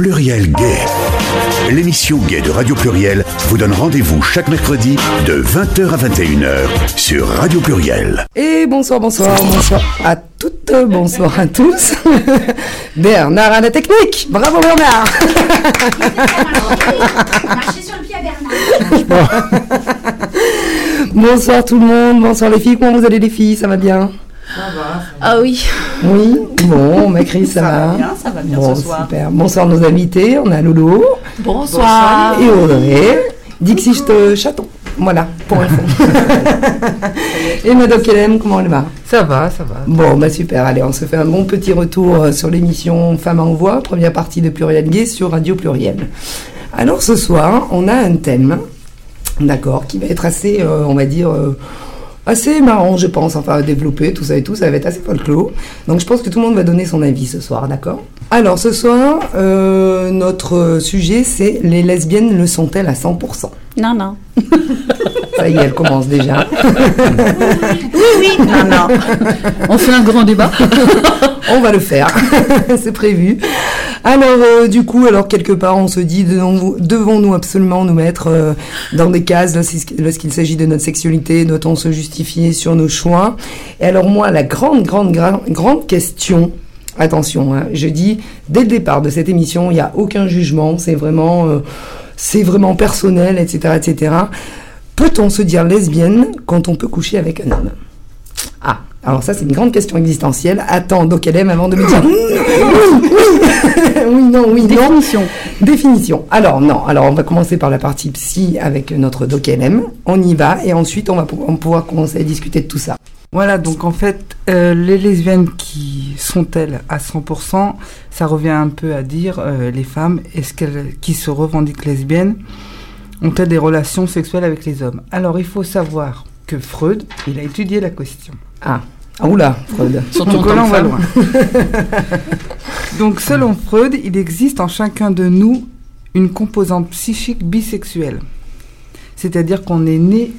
Pluriel Gay. L'émission Gay de Radio Pluriel vous donne rendez-vous chaque mercredi de 20h à 21h sur Radio Pluriel. Et bonsoir, bonsoir, bonsoir à toutes, bonsoir à tous. Bernard à la technique. Bravo Bernard. Marchez sur le pied à Bernard. Bonsoir tout le monde, bonsoir les filles. Comment vous allez les filles? Ça va bien? Ah oui. Oui Bon, ma Chris, ça, va bien, ça va bien Bon, ce soir. super. Bonsoir nos invités. On a Loulou Bonsoir. et Audrey. Dixie Chaton. Voilà, pour info. et Madame Kelem, comment elle va? Ça va, ça va. Bon, bah super, allez, on se fait un bon petit retour euh, sur l'émission Femmes en Voix, première partie de Pluriel Gay sur Radio Pluriel. Alors ce soir, on a un thème, d'accord, qui va être assez, euh, on va dire, euh, assez marrant, je pense, enfin à développer, tout ça et tout, ça va être assez folklore. Donc je pense que tout le monde va donner son avis ce soir, d'accord? Alors ce soir, euh, notre sujet, c'est les lesbiennes le sont-elles à 100% Non, non. Ça y est, elle commence déjà. Non, non. On fait un grand débat. On va le faire, c'est prévu. Alors, euh, du coup, alors quelque part, on se dit, devons- devons-nous absolument nous mettre euh, dans des cases lorsqu'il s'agit de notre sexualité? Doit-on se justifier sur nos choix? Et alors, moi, la grande, grande, grande, question, attention, hein, je dis, dès le départ de cette émission, il n'y a aucun jugement, c'est vraiment, euh, c'est vraiment personnel, etc., etc. Peut-on se dire lesbienne quand on peut coucher avec un homme? Alors ça c'est une grande question existentielle. Attends, aime avant de me dire oui, oui, oui, non, oui, non. Définition. Définition. Alors non, alors on va commencer par la partie psy avec notre doc LM. On y va et ensuite on va pou- on va pouvoir commencer à discuter de tout ça. Voilà, donc en fait, euh, les lesbiennes qui sont-elles à 100%, ça revient un peu à dire, euh, les femmes, est-ce qu'elles qui se revendiquent lesbiennes, ont-elles des relations sexuelles avec les hommes? Alors il faut savoir que Freud, il a étudié la question. Ah, ah oula, Freud. Surtout Donc là, on va loin. Donc selon Freud, il existe en chacun de nous une composante psychique bisexuelle. C'est-à-dire qu'on est né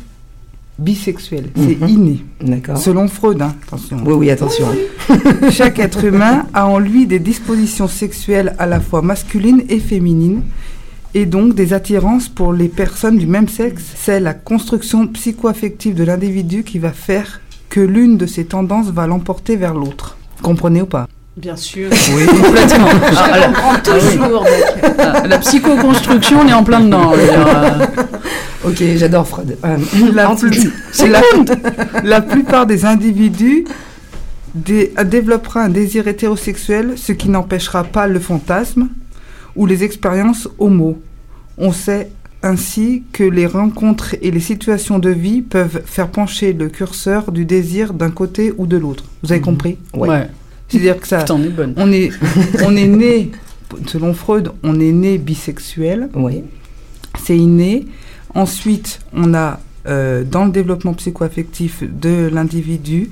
bisexuel, c'est Mhm. inné. D'accord. Selon Freud, hein, attention. Oui, oui, attention. Chaque être humain a en lui des dispositions sexuelles à la fois masculines et féminines, et donc des attirances pour les personnes du même sexe. C'est la construction psycho-affective de l'individu qui va faire que l'une de ces tendances va l'emporter vers l'autre. Comprenez ou pas? Bien sûr. Oui, complètement. Ah, la- Toujours. mec. ah, la psychoconstruction, on est en plein dedans. je euh, Ok, j'adore Freud. Euh, La, plus- c'est la, la plupart des individus dé- développera un désir hétérosexuel, ce qui n'empêchera pas le fantasme ou les expériences homo. On sait ainsi que les rencontres et les situations de vie peuvent faire pencher le curseur du désir d'un côté ou de l'autre. Vous avez Mhm. compris? Ouais. ouais. C'est-à-dire que ça, Putain, on est bonne. on est, on est né, selon Freud, on est né bisexuel Oui. c'est inné. Ensuite, on a euh, dans le développement psycho-affectif de l'individu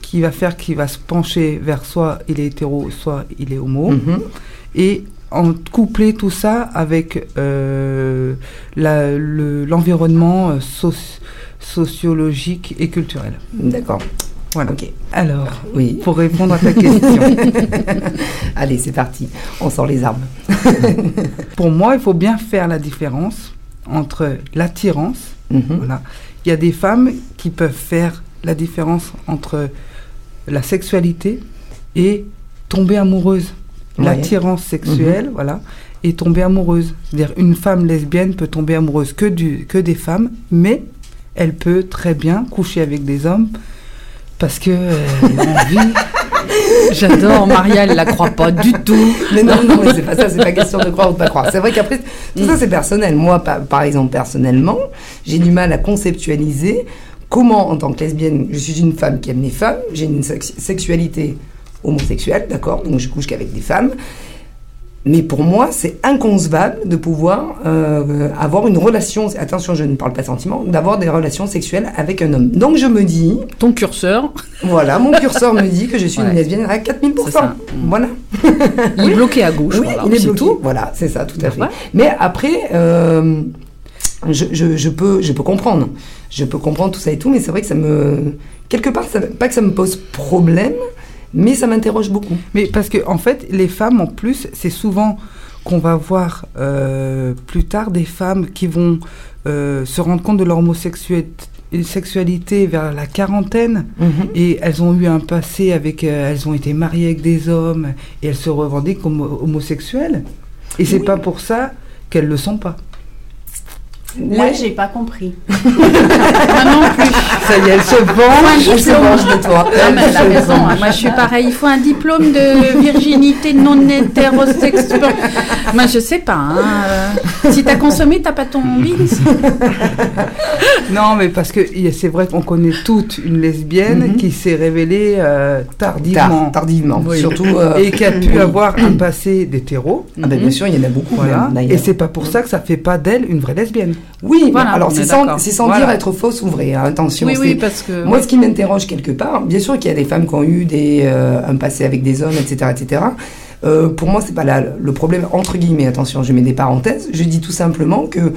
qui va faire qu'il va se pencher vers soit il est hétéro, soit il est homo. Mhm. Et en coupler tout ça avec euh, le- l'environnement euh, soci- sociologique et culturel. D'accord. Voilà. Alors, Oui. pour répondre à ta question, Allez, c'est parti. On sort les armes. pour moi, il faut bien faire la différence entre l'attirance Mhm. Voilà. Il y a des femmes qui peuvent faire la différence entre la sexualité et tomber amoureuse. L'attirance sexuelle, voilà, et tomber amoureuse. C'est-à-dire une femme lesbienne peut tomber amoureuse que, du, que des femmes, mais elle peut très bien coucher avec des hommes parce que euh, envie. J'adore, Maria, elle la croit pas du tout. Mais non, non, mais c'est pas ça, c'est pas question de croire ou de pas croire. C'est vrai qu'après, tout ça c'est personnel. Moi, par, par exemple, personnellement, j'ai du mal à conceptualiser comment, en tant que lesbienne, je suis une femme qui aime les femmes, j'ai une sex- sexualité homosexuelle, d'accord, donc je couche qu'avec des femmes. Mais pour moi, c'est inconcevable de pouvoir euh, avoir une relation, attention, je ne parle pas sentiment, d'avoir des relations sexuelles avec un homme. Donc je me dis, Ton curseur, voilà, mon curseur me dit que je suis une lesbienne à 4000%. C'est ça. Voilà. il est bloqué à gauche. Oui, voilà, il est bloqué. tout. Voilà, c'est ça, tout à fait. Ouais. Mais après, euh, je, je- je peux, je peux comprendre. Je peux comprendre tout ça et tout, mais c'est vrai que ça me. Quelque part, ça, pas que ça me pose problème, mais ça m'interroge beaucoup. Mais parce que en fait, les femmes en plus, c'est souvent qu'on va voir euh, plus tard des femmes qui vont euh, se rendre compte de leur homosexualité vers la quarantaine Mhm. et elles ont eu un passé avec, euh, elles ont été mariées avec des hommes et elles se revendiquent comme homosexuelles. Et c'est pas pour ça qu'elles le sont pas. Là, j'ai pas compris. Moi non plus. Ça y est, elles se vendent. Elle se venge de toi. Non, mais elle a raison. hein. Moi, je suis pareil. Il faut un diplôme de virginité non hétérosexuelle. Moi, je sais pas. hein. Euh, Si t'as consommé, t'as pas ton bins. Non, mais parce que c'est vrai qu'on connaît toute une lesbienne Mhm. qui s'est révélée euh, tardivement. Tard, tardivement. Oui. Surtout. euh, Et qui a pu oui. avoir un passé d'hétéro. Ah ben, bien sûr, il y en a beaucoup. Voilà. même, Et d'ailleurs. c'est pas pour ça que ça fait pas d'elle une vraie lesbienne. Oui, Voilà, alors c'est est sans, Voilà. dire être fausse ou vraie. hein, attention. Oui, parce que. Moi, ce qui m'interroge quelque part, bien sûr qu'il y a des femmes qui ont eu des, euh, un passé avec des hommes, etc., etc. Euh, pour moi, c'est pas là le problème entre guillemets. Attention, je mets des parenthèses. Je dis tout simplement que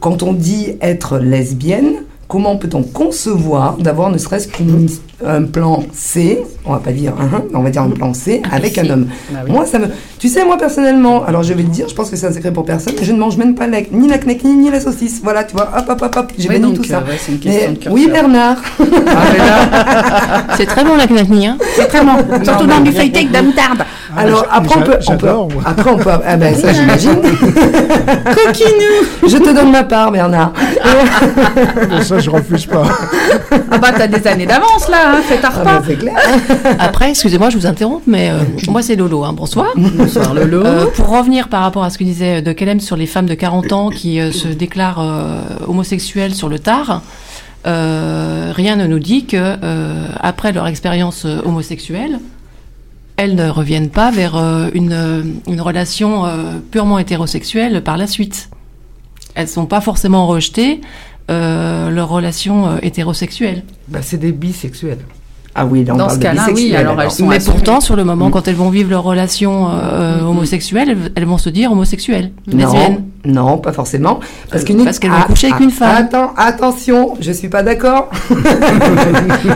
quand on dit être lesbienne, comment peut-on concevoir d'avoir ne serait-ce qu'un plan C, on va pas dire un, mais on va dire un plan C avec un homme. Oui. Moi, ça me. Tu sais, moi personnellement, alors je vais le dire, je pense que c'est un secret pour personne. Je ne mange même pas la- ni la knack ni, ni la saucisse. Voilà, tu vois. Hop, hop, hop, hop. J'ai Oui, banni tout ça. euh, ouais, c'est une Mais- question de curseur. oui, Bernard. Ah, C'est très bon la knacni, hein C'est très bon. Surtout dans du feuilleté avec de la moutarde. Alors Ah, après on peut, on peut, après on peut, ah ben ça j'imagine. Coquinou Je te donne ma part, Bernard. Mais ça, je refuse pas. Ah bah, t'as des années d'avance, là. Hein. Ah ben, c'est clair. Après, excusez-moi, je vous interromps, mais euh, moi c'est Lolo, hein, bonsoir. Bonsoir, Lolo. Euh, pour revenir par rapport à ce que disait De Kelem sur les femmes de 40 ans qui euh, se déclarent euh, homosexuelles sur le tard, euh, rien ne nous dit que euh, après leur expérience euh, homosexuelle, elles ne reviennent pas vers euh, une, euh, une relation euh, purement hétérosexuelle par la suite. Elles sont pas forcément rejetées euh, leur relation euh, hétérosexuelle. bah, c'est des bisexuels. Ah oui, là on Dans parle ce cas-là, oui, alors elles sont Mais pourtant, sur le moment, Mm. quand elles vont vivre leur relation euh, Mm, mm. homosexuelle, elles, elles vont se dire homosexuelles, Non, lesbiennes. non, pas forcément. Parce, Euh, qu'une- parce qu'elles vont Ah, coucher avec ah, une femme. Attends, attention, je suis pas d'accord.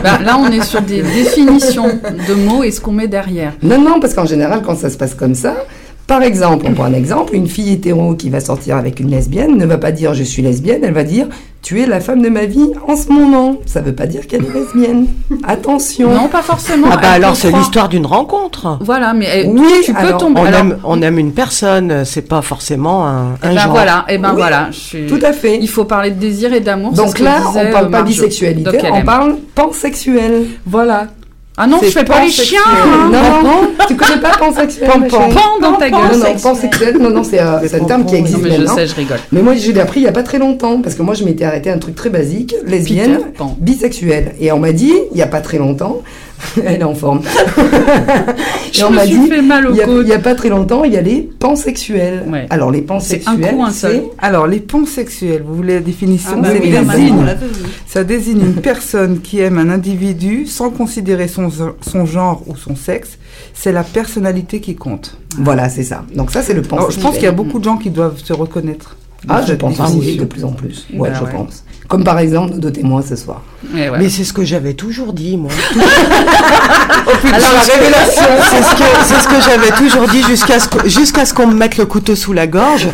Bah, là, on est sur des définitions de mots et ce qu'on met derrière. Non, non, parce qu'en général, quand ça se passe comme ça, par exemple, on prend un exemple, une fille hétéro qui va sortir avec une lesbienne ne va pas dire je suis lesbienne, elle va dire tu es la femme de ma vie en ce moment. Ça veut pas dire qu'elle est lesbienne. Attention. Non, pas forcément. Ah bah Elle alors c'est l'histoire d'une rencontre. Voilà, mais eh, Oui, tu peux alors, tomber. On, alors, aime, on aime une personne, c'est pas forcément un, un ben genre. voilà, et ben Oui, voilà. je suis- Tout à fait. Il faut parler de désir et d'amour. Donc là, on parle euh, pas bisexualité, elle on aime. parle pansexuel. Voilà. Ah non, je fais pas les chiens. hein. Non, non, tu connais pas pansexuel Pan, ma pan. chérie Pan dans ta Non, gueule. non, pansexuel, non, non, c'est euh, c'est un terme qui existe Non, mais je maintenant. sais, je rigole. Mais moi, je l'ai appris il n'y a pas très longtemps, parce que moi, je m'étais arrêté à un truc très basique, lesbienne, Peter Pan. bisexuelle. Et on m'a dit, il n'y a pas très longtemps, elle est en forme. Je Et on me m'a suis dit, fait mal au il n'y a, coude. il y a pas très longtemps, il y a les pansexuels. Ouais. Alors, les C'est un pansexuels, coup, un seul. c'est... Alors, les pansexuels, vous voulez la définition Ah bah Ça oui, désigne- normalement, on l'a Ça désigne une personne qui aime un individu sans considérer son, son genre ou son sexe. C'est la personnalité qui compte. Voilà, c'est ça. Donc ça, c'est le pansexuel. Alors, je pense qu'il y a beaucoup de gens qui doivent se reconnaître. Ah, je pense aussi, de plus en plus. Ouais, Bah je ouais. pense. Comme par exemple nos deux témoins ce soir. Ouais. Mais c'est ce que j'avais toujours dit, moi. Alors, la révélation C'est ce que, c'est ce que j'avais toujours dit jusqu'à ce, que- jusqu'à ce qu'on me mette le couteau sous la gorge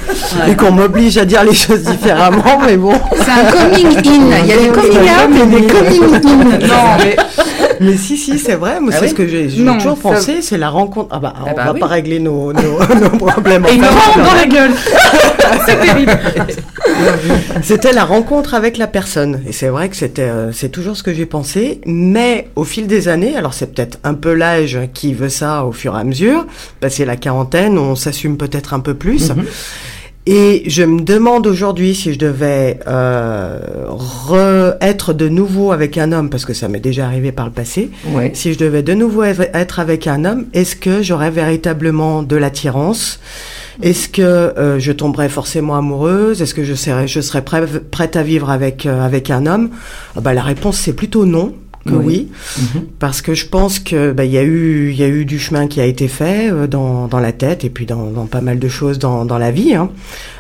et qu'on m'oblige à dire les choses différemment, mais bon. C'est un coming in. Il y a des coming out et des coming in. Non, mais, mais si, si, c'est vrai. Moi, Ah c'est oui ce que j'ai toujours ça- pensé. C'est la rencontre. Ah bah, Ah on bah va oui. pas régler nos, nos, nos problèmes. Et une dans la gueule. C'est terrible. C'était la rencontre avec la personne. Et c'est vrai que c'était, euh, c'est toujours ce que j'ai pensé. Mais au fil des années, alors c'est peut-être un peu l'âge qui veut ça au fur et à mesure. Passer la quarantaine, on s'assume peut-être un peu plus. Et je me demande aujourd'hui si je devais euh, re- être de nouveau avec un homme, parce que ça m'est déjà arrivé par le passé. Ouais. Si je devais de nouveau être avec un homme, est-ce que j'aurais véritablement de l'attirance? Est-ce que euh, je tomberais forcément amoureuse? Est-ce que je serais, je prêt- prête à vivre avec, euh, avec un homme? Ah bah, La réponse, c'est plutôt non. Que oui, Oui. Mhm. parce que je pense que bah, il y a eu il y a eu du chemin qui a été fait euh, dans, dans la tête et puis dans, dans pas mal de choses dans, dans la vie. Hein.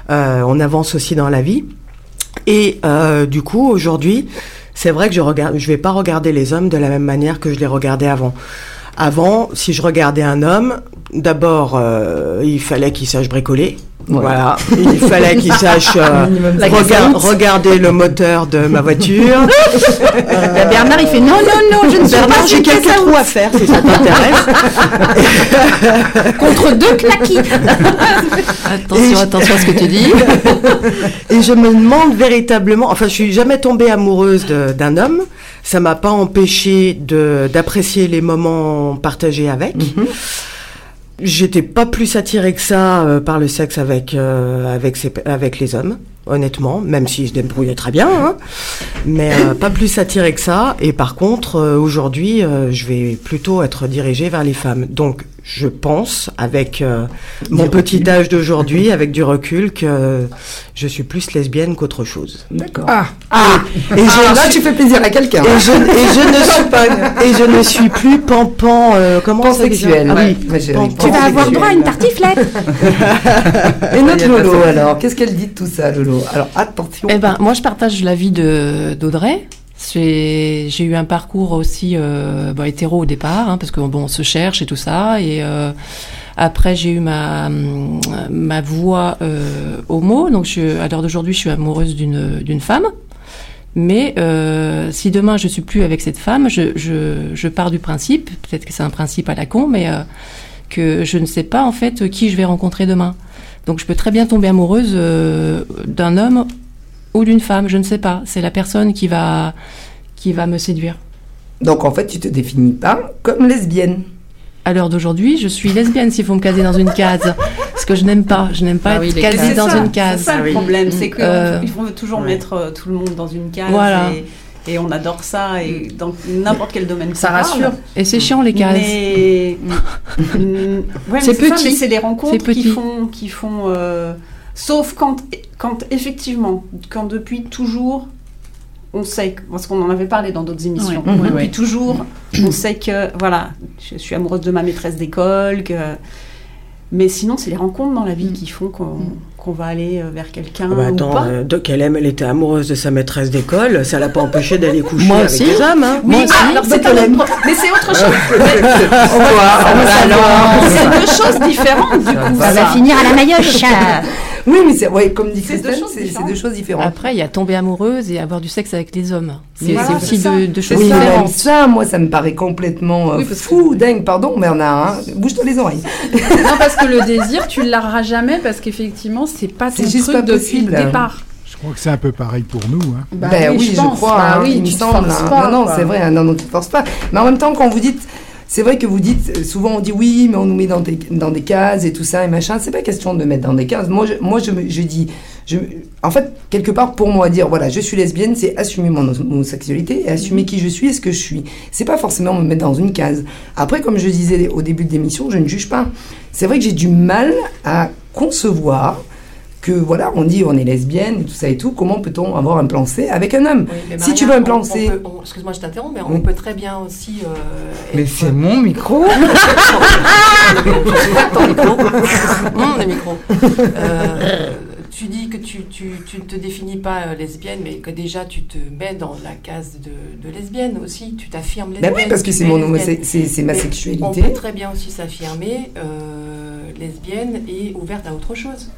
On avance aussi dans la vie et du coup aujourd'hui c'est vrai que je regarde je vais pas regarder les hommes de la même manière que je les regardais avant. Avant, si je regardais un homme, d'abord, euh, il fallait qu'il sache bricoler. Voilà, il fallait qu'il sache euh, rega- regarder le moteur de ma voiture. Bah, Bernard, il fait non, non, non, je ne suis Bernard, pas j'ai quelques trous à faire si ça t'intéresse. contre deux claquis. Attention, attention à ce que tu dis. Et je me demande véritablement, enfin, je suis jamais tombée amoureuse d'un homme. Ça m'a pas empêché de d'apprécier les moments partagés avec. J'étais pas plus attirée que ça euh, par le sexe avec euh, avec les hommes, honnêtement, même s'ils se débrouillaient très bien, hein. mais euh, pas plus attirée que ça. Et par contre, euh, aujourd'hui, je vais plutôt être dirigée vers les femmes. Donc, je pense, avec euh, mon petit âge d'aujourd'hui, avec du recul, que je suis plus lesbienne qu'autre chose. D'accord. Ah, Et je Ah, là, suis- tu fais plaisir à quelqu'un. et je, et je ne suis pas et je ne suis plus pampan euh, comment Pansexuel. Ah oui, Ouais, j'ai- pan- Tu vas avoir droit à une tartiflette. Et notre Lolo, alors, qu'est-ce qu'elle dit de tout ça, Lolo? Alors, attention. Eh ben, moi, je partage l'avis de d'Audrey. J'ai eu un parcours aussi euh, bah, hétéro au départ, hein, parce que bon, on se cherche et tout ça. Et euh, après, j'ai eu ma hum, ma voix euh, homo. Donc, je, à l'heure d'aujourd'hui, je suis amoureuse d'une femme. Mais euh, si demain je suis plus avec cette femme, je, je, je pars du principe, peut-être que c'est un principe à la con, mais euh, que je ne sais pas en fait qui je vais rencontrer demain. Donc je peux très bien tomber amoureuse euh, d'un homme ou d'une femme, je ne sais pas. C'est la personne qui va qui va me séduire. Donc, en fait, tu te définis pas comme lesbienne. À l'heure d'aujourd'hui, je suis lesbienne s'il faut me caser dans une case. Ce que je n'aime pas. Je n'aime pas Ah oui, être casée dans ça, une case. C'est ça le problème, c'est qu'ils Euh, vont toujours mettre euh, tout le monde dans une case. Voilà. Et, et on adore ça, et dans n'importe quel domaine. Ça qu'on parle. rassure. Et c'est chiant les cases. Mais, Mm, ouais, C'est petit. c'est les rencontres C'est qui petit. font, qui font. euh, sauf quand, quand effectivement, quand depuis toujours, on sait, parce qu'on en avait parlé dans d'autres émissions, depuis toujours, on sait que voilà, je suis amoureuse de ma maîtresse d'école, que. Mais sinon, c'est les rencontres dans la vie qui font qu'on qu'on va aller euh, vers quelqu'un Ah bah ou attends, pas. euh, de quelle aime, elle était amoureuse de sa maîtresse d'école, ça l'a pas empêché d'aller coucher Moi avec aussi. des hommes. Hein. Oui, ah, alors c'est un autre pro- mais c'est autre chose. Au revoir. c'est deux choses différentes du coup. Ça va finir à la maillotche. Oui, mais c'est, ouais, comme dit Christelle, c'est deux choses différentes. Après, il y a tomber amoureuse et avoir du sexe avec les hommes. C'est Voilà, aussi deux, choses différentes. ça, moi, ça me paraît complètement euh, Oui, parce que- fou, dingue. Pardon, Bernard, hein. bouge-toi les oreilles. Non, parce que le désir, tu l'auras jamais parce qu'effectivement, c'est pas ton C'est juste truc pas depuis possible. le départ. Je crois que c'est un peu pareil pour nous. Hein. Bah ben oui, je, pense. crois, Bah hein, oui, il me semble. hein. pas, non, non, c'est vrai, hein, non, non, tu te forces pas. Mais en même temps, quand vous dites, c'est vrai que vous dites, euh, souvent on dit oui, mais on nous met dans des, dans des cases et tout ça et machin. C'est pas question de me mettre dans des cases. Moi, je, moi, je, je dis, je, en fait, quelque part, pour moi, dire voilà, je suis lesbienne, c'est assumer mon homosexualité et assumer qui je suis et ce que je suis. C'est pas forcément me mettre dans une case. Après, comme je disais au début de l'émission, je ne juge pas. C'est vrai que j'ai du mal à concevoir que voilà, on dit on est lesbienne et tout ça et tout. Comment peut-on avoir un plan C avec un homme Si tu veux un plan C, Excuse-moi, je t'interromps, mais Oui. on peut très bien aussi. euh, mais c'est mon micro. ton micro. Hum, le micro. Euh, tu dis que tu, tu, tu ne te définis pas euh, lesbienne, mais que déjà tu te mets dans la case de, de lesbienne aussi. Tu t'affirmes Ben lesbienne. oui, parce que c'est es mon c'est c'est ma sexualité. On peut très bien aussi s'affirmer euh, lesbienne et ouverte à autre chose.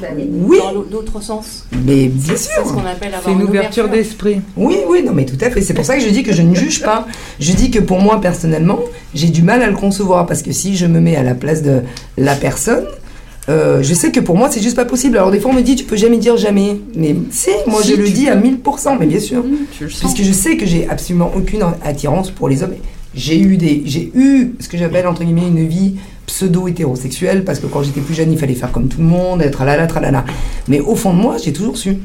Oui, Dans l'au- l'autre sens. mais bien C'est ce sûr. qu'on appelle avoir une ouverture d'esprit. Oui, oui, non, mais tout à fait. C'est pour ça que je dis que je ne juge pas. Je dis que pour moi, personnellement, j'ai du mal à le concevoir parce que si je me mets à la place de la personne, euh, je sais que pour moi, c'est juste pas possible. Alors, des fois, on me dit, tu peux jamais dire jamais. Mais si, moi, Si, je le dis peux. à 1000%, mais bien sûr. Tu le sens. Puisque je sais que j'ai absolument aucune attirance pour les hommes. J'ai eu des, j'ai eu ce que j'appelle entre guillemets une vie pseudo-hétérosexuelle parce que quand j'étais plus jeune, il fallait faire comme tout le monde, être tralala, tralala. Mais au fond de moi, j'ai toujours su.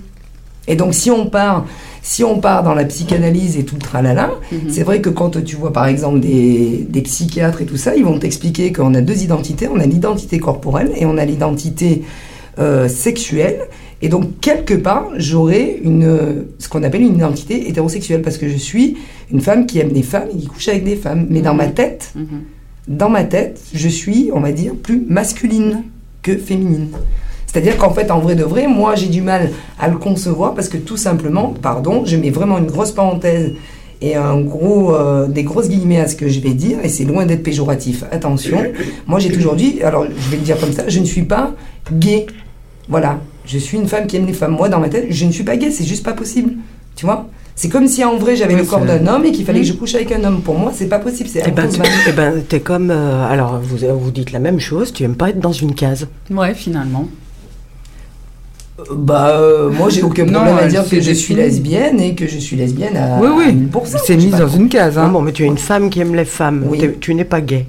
Et donc, si on part, si on part dans la psychanalyse et tout le tralala, c'est vrai que quand tu vois par exemple des, des psychiatres et tout ça, ils vont t'expliquer qu'on a deux identités. On a l'identité corporelle et on a l'identité euh, sexuelle. Et donc, quelque part, j'aurai une, ce qu'on appelle une identité hétérosexuelle parce que je suis une femme qui aime des femmes et qui couche avec des femmes. Mais dans ma tête, Mhm. Dans ma tête, je suis, on va dire, plus masculine que féminine. C'est-à-dire qu'en fait, en vrai de vrai, moi, j'ai du mal à le concevoir parce que tout simplement, pardon, je mets vraiment une grosse parenthèse et un gros, euh, des grosses guillemets à ce que je vais dire, et c'est loin d'être péjoratif. Attention, moi j'ai toujours dit, alors je vais le dire comme ça, je ne suis pas gay. Voilà, je suis une femme qui aime les femmes. Moi, dans ma tête, je ne suis pas gay, c'est juste pas possible. Tu vois? C'est comme si en vrai j'avais Oui, le corps d'un homme et qu'il fallait que je Mm. couche avec un homme. Pour moi, c'est pas possible. C'est Eh ben, eh ben, t'es comme. euh, alors, vous, vous dites la même chose, tu aimes pas être dans une case. Ouais, finalement. Bah, euh, moi, j'ai aucun Non, problème à dire que je suis lesbienne et que je suis lesbienne à, Oui, oui. à 1000%. C'est mis dans une case. Ah Hein. bon, mais tu es une femme qui aime les femmes. Oui. Tu n'es pas gay.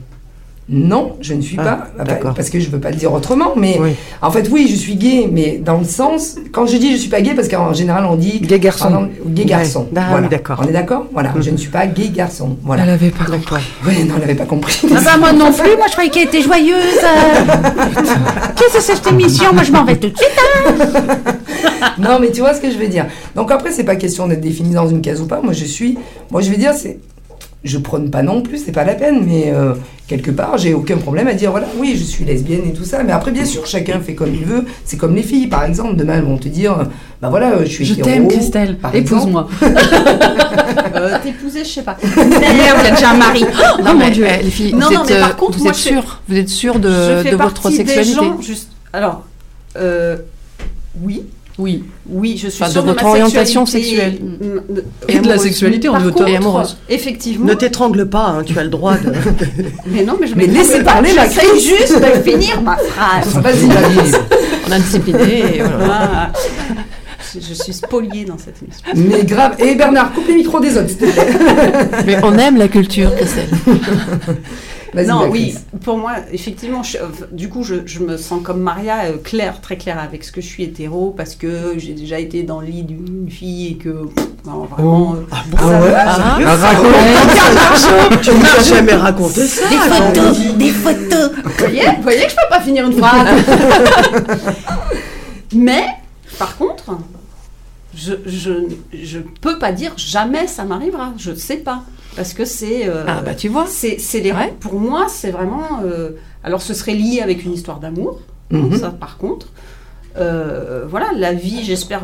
Non, je ne suis Ah, pas. Bah, d'accord. Parce que je veux pas le dire autrement, mais Oui. en fait, oui, je suis gay, mais dans le sens, quand je dis je suis pas gay, parce qu'en général, on dit. Gay garçon. par exemple, gay garçon. Ah, voilà. oui, d'accord. On est d'accord Voilà, je ne suis pas gay garçon. Voilà. Elle avait pas D'accord. Ouais, non, elle n'avait pas compris. Ah bah moi non plus, moi je croyais qu'elle était joyeuse. Qu'est-ce que c'est cette émission? Moi je m'en vais tout de suite. non, mais tu vois ce que je veux dire. Donc après, c'est pas question d'être défini dans une case ou pas. Moi, je suis. Moi, je vais dire, c'est. Je prône pas non plus, c'est pas la peine, mais euh, quelque part, j'ai aucun problème à dire, voilà, oui, je suis lesbienne et tout ça. Mais après, bien sûr, chacun fait comme il veut. C'est comme les filles, par exemple. Demain, elles vont te dire, bah voilà, euh, je suis Je t'aime Christelle, par épouse-moi. Euh, T'épouser, je sais pas. Merde, il a déjà un mari. Oh Non, mon mais dieu. eh, les filles, Non, vous non, êtes, mais par euh, contre, vous moi, êtes je- sûres, vous êtes sûres je de, fais de votre partie des sexualité gens, juste. Alors, euh, oui, Oui. oui, je suis Enfin, de sûre votre ma orientation sexualité, sexuelle. de- Et de la sexualité, on Par est auto- contre, et amoureuse. Effectivement. Ne t'étrangle pas, hein, tu as le droit de. Mais non, mais je Mais laissez parler la j'essaie juste de finir ma phrase. Vas-y, vas-y. On a discipliné. et voilà. Voilà. Je, je suis spoliée dans cette émission. Mais grave. Et Bernard, coupe les micros des autres, s'il te plaît. Mais on aime la culture, Christelle. Vas-y, Non, oui, pour moi, effectivement, je- euh, du coup, je, je me sens comme Maria, euh, claire, très claire avec ce que je suis hétéro, parce que j'ai déjà été dans le lit d'une fille et que, pff, non, vraiment, euh, Ah bon Ah ouais Ah, Ah, raconte. Tu ne m'as jamais raconté ça. alors. des photos. Vous voyez, vous voyez que je peux pas finir une phrase. Mais, par contre, je, je, je peux pas dire jamais ça m'arrivera. Je sais pas. Parce que c'est. euh, Ah, bah tu vois. c'est, c'est les, Ouais. Pour moi, c'est vraiment. euh, alors, ce serait lié avec une histoire d'amour. Mhm. Ça, par contre. Euh, voilà, la vie, j'espère,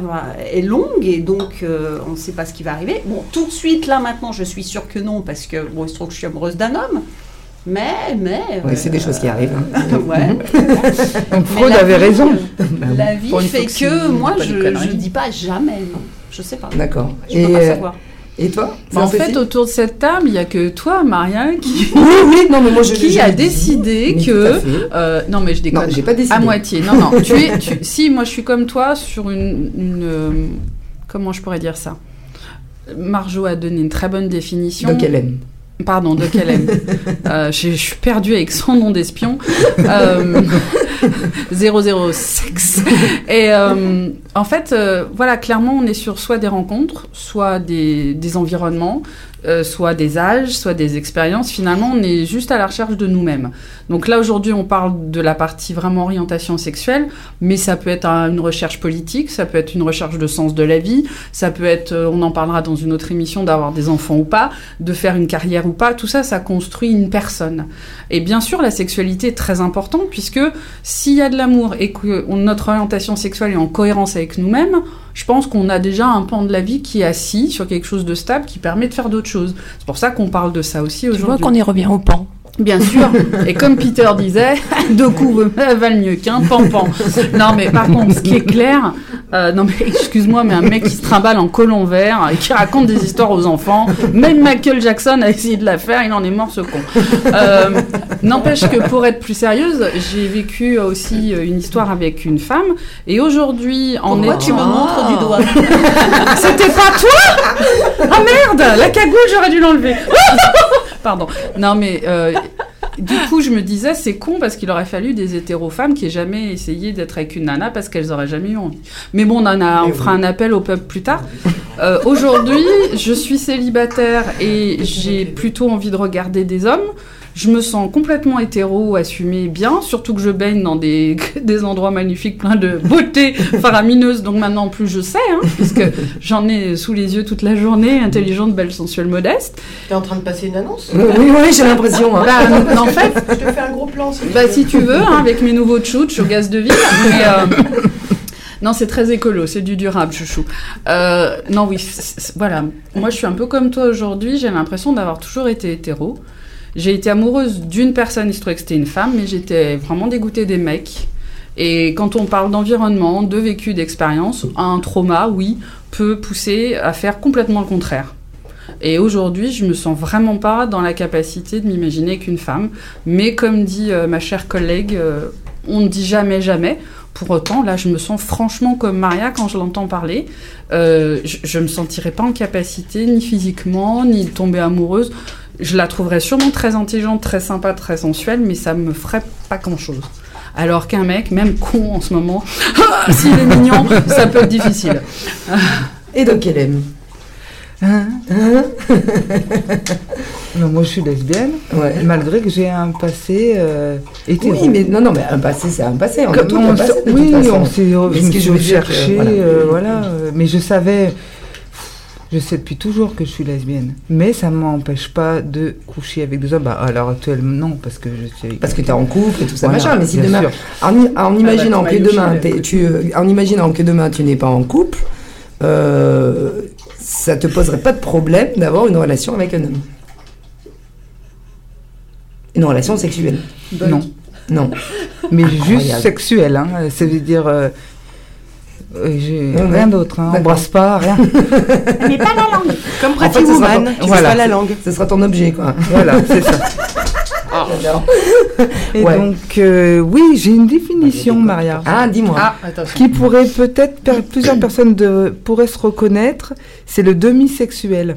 est longue et donc euh, on ne sait pas ce qui va arriver. Bon, tout de suite, là, maintenant, je suis sûre que non, parce que bon, il se trouve que je suis amoureuse d'un homme. Mais, mais. Ouais, c'est des choses qui arrivent. hein. ouais. Freud avait vie, raison. euh, La vie fait que moi, je ne dis pas jamais. Non. Je sais pas. D'accord. Je Et, peux pas euh, savoir. Et toi en fait, autour de cette table, il n'y a que toi, Maria, qui, Oui, oui, non, mais moi je qui je a décidé que. euh, non, mais je Non, déconne. j'ai pas décidé. À moitié. Non, non. tu es, tu- si, moi, je suis comme toi sur une. une, euh, comment je pourrais dire ça? Marjo a donné une très bonne définition. Donc elle aime. Pardon, de quel aime Euh, Je je suis perdue avec son nom d'espion. Euh, 006. Et euh, en fait, euh, voilà, clairement, on est sur soit des rencontres, soit des environnements, euh, soit des âges, soit des expériences. Finalement, on est juste à la recherche de nous-mêmes. Donc là, aujourd'hui, on parle de la partie vraiment orientation sexuelle, mais ça peut être un- une recherche politique, ça peut être une recherche de sens de la vie, ça peut être, euh, on en parlera dans une autre émission, d'avoir des enfants ou pas, de faire une carrière ou pas. Tout ça, ça construit une personne. Et bien sûr, la sexualité est très importante, puisque s'il y a de l'amour et que notre orientation sexuelle est en cohérence avec nous-mêmes, je pense qu'on a déjà un pan de la vie qui est assis sur quelque chose de stable qui permet de faire d'autres choses. C'est pour ça qu'on parle de ça aussi Tu vois aujourd'hui. qu'on y revient au pan. Bien sûr. Et comme Peter disait, deux coups valent mieux qu'un pampan. Non, mais par contre, ce qui est clair, euh, non mais excuse-moi, mais un mec qui se trimballe en colon vert et qui raconte des histoires aux enfants, même Michael Jackson a essayé de la faire, il en est mort ce con. Euh, N'empêche que pour être plus sérieuse, j'ai vécu aussi euh, une histoire avec une femme et aujourd'hui, en Pourquoi étant... tu me montres du doigt C'était pas toi? Ah merde La cagoule, j'aurais dû l'enlever. Pardon. Non mais euh, du coup, je me disais, c'est con parce qu'il aurait fallu des hétéro-femmes qui aient jamais essayé d'être avec une nana parce qu'elles auraient jamais eu envie. Mais bon, on, en a, on fera un appel au peuple plus tard. Euh, Aujourd'hui, je suis célibataire et j'ai plutôt envie de regarder des hommes. Je me sens complètement hétéro, assumé bien, surtout que je baigne dans des, des endroits magnifiques, plein de beauté faramineuse. Donc maintenant, en plus, je sais, hein, puisque j'en ai sous les yeux toute la journée, intelligente, belle, sensuelle, modeste. T'es en train de passer une annonce? Oui, oui, oui, j'ai l'impression. hein. Bah, en fait, Je te fais un gros plan. te bah, plaît. si tu veux, hein, avec mes nouveaux suis au gaz de ville. Mais, euh, Non, c'est très écolo, c'est du durable, chouchou. Euh, non, oui, voilà. Moi, je suis un peu comme toi aujourd'hui. J'ai l'impression d'avoir toujours été hétéro. J'ai été amoureuse d'une personne, il se trouvait que c'était une femme, mais j'étais vraiment dégoûtée des mecs. Et quand on parle d'environnement, de vécu, d'expérience, un trauma, oui, peut pousser à faire complètement le contraire. Et aujourd'hui, je me sens vraiment pas dans la capacité de m'imaginer qu'une femme. Mais comme dit euh, ma chère collègue, euh, on ne dit jamais jamais. Pour autant, là, je me sens franchement comme Maria quand je l'entends parler. Euh, je, je me sentirais pas en capacité, ni physiquement, ni de tomber amoureuse. Je la trouverais sûrement très intelligente, très sympa, très sensuelle, mais ça me ferait pas grand-chose. Alors qu'un mec, même con en ce moment, s'il est mignon, ça peut être difficile. Et donc, elle aime. Hein Hein non, moi je suis lesbienne, Ouais. malgré que j'ai un passé euh, hétéro. Oui, mais non, non, mais un passé, c'est un passé. On a tout on un s'est- passé, de oui, toute façon. on s'est, Mais je ce me que je suis veux dire que, cherché, voilà. euh, voilà. euh, mais je savais, je sais depuis toujours que je suis lesbienne. Mais ça m'empêche pas de coucher avec des hommes. Bah, à l'heure actuelle, non, parce que je suis. Parce que tu es en couple et tout ça, Voilà, machin. Mais si bien demain, sûr. en, i- en imaginant bah, que demain, tu, en imaginant que demain tu n'es pas en couple, euh, ça te poserait pas de problème d'avoir une relation avec un homme. Une relation sexuelle. Non, Non. mais juste Incroyable. sexuel, hein. Ça veut dire. euh, euh, j'ai Ouais, ouais. rien d'autre, hein. Embrasse pas, rien. Mais pas la langue. Comme En fait, Pretty ce sera Woman, pas- tu voilà. pas la langue. Ce sera ton objet, quoi. voilà, c'est ça. J'adore. Et Ouais. donc, euh, oui, j'ai une définition, Maria. Ah, dis-moi. Ah, attention. qui pourrait peut-être per- plusieurs personnes de, pourraient se reconnaître, c'est le demi-sexuel.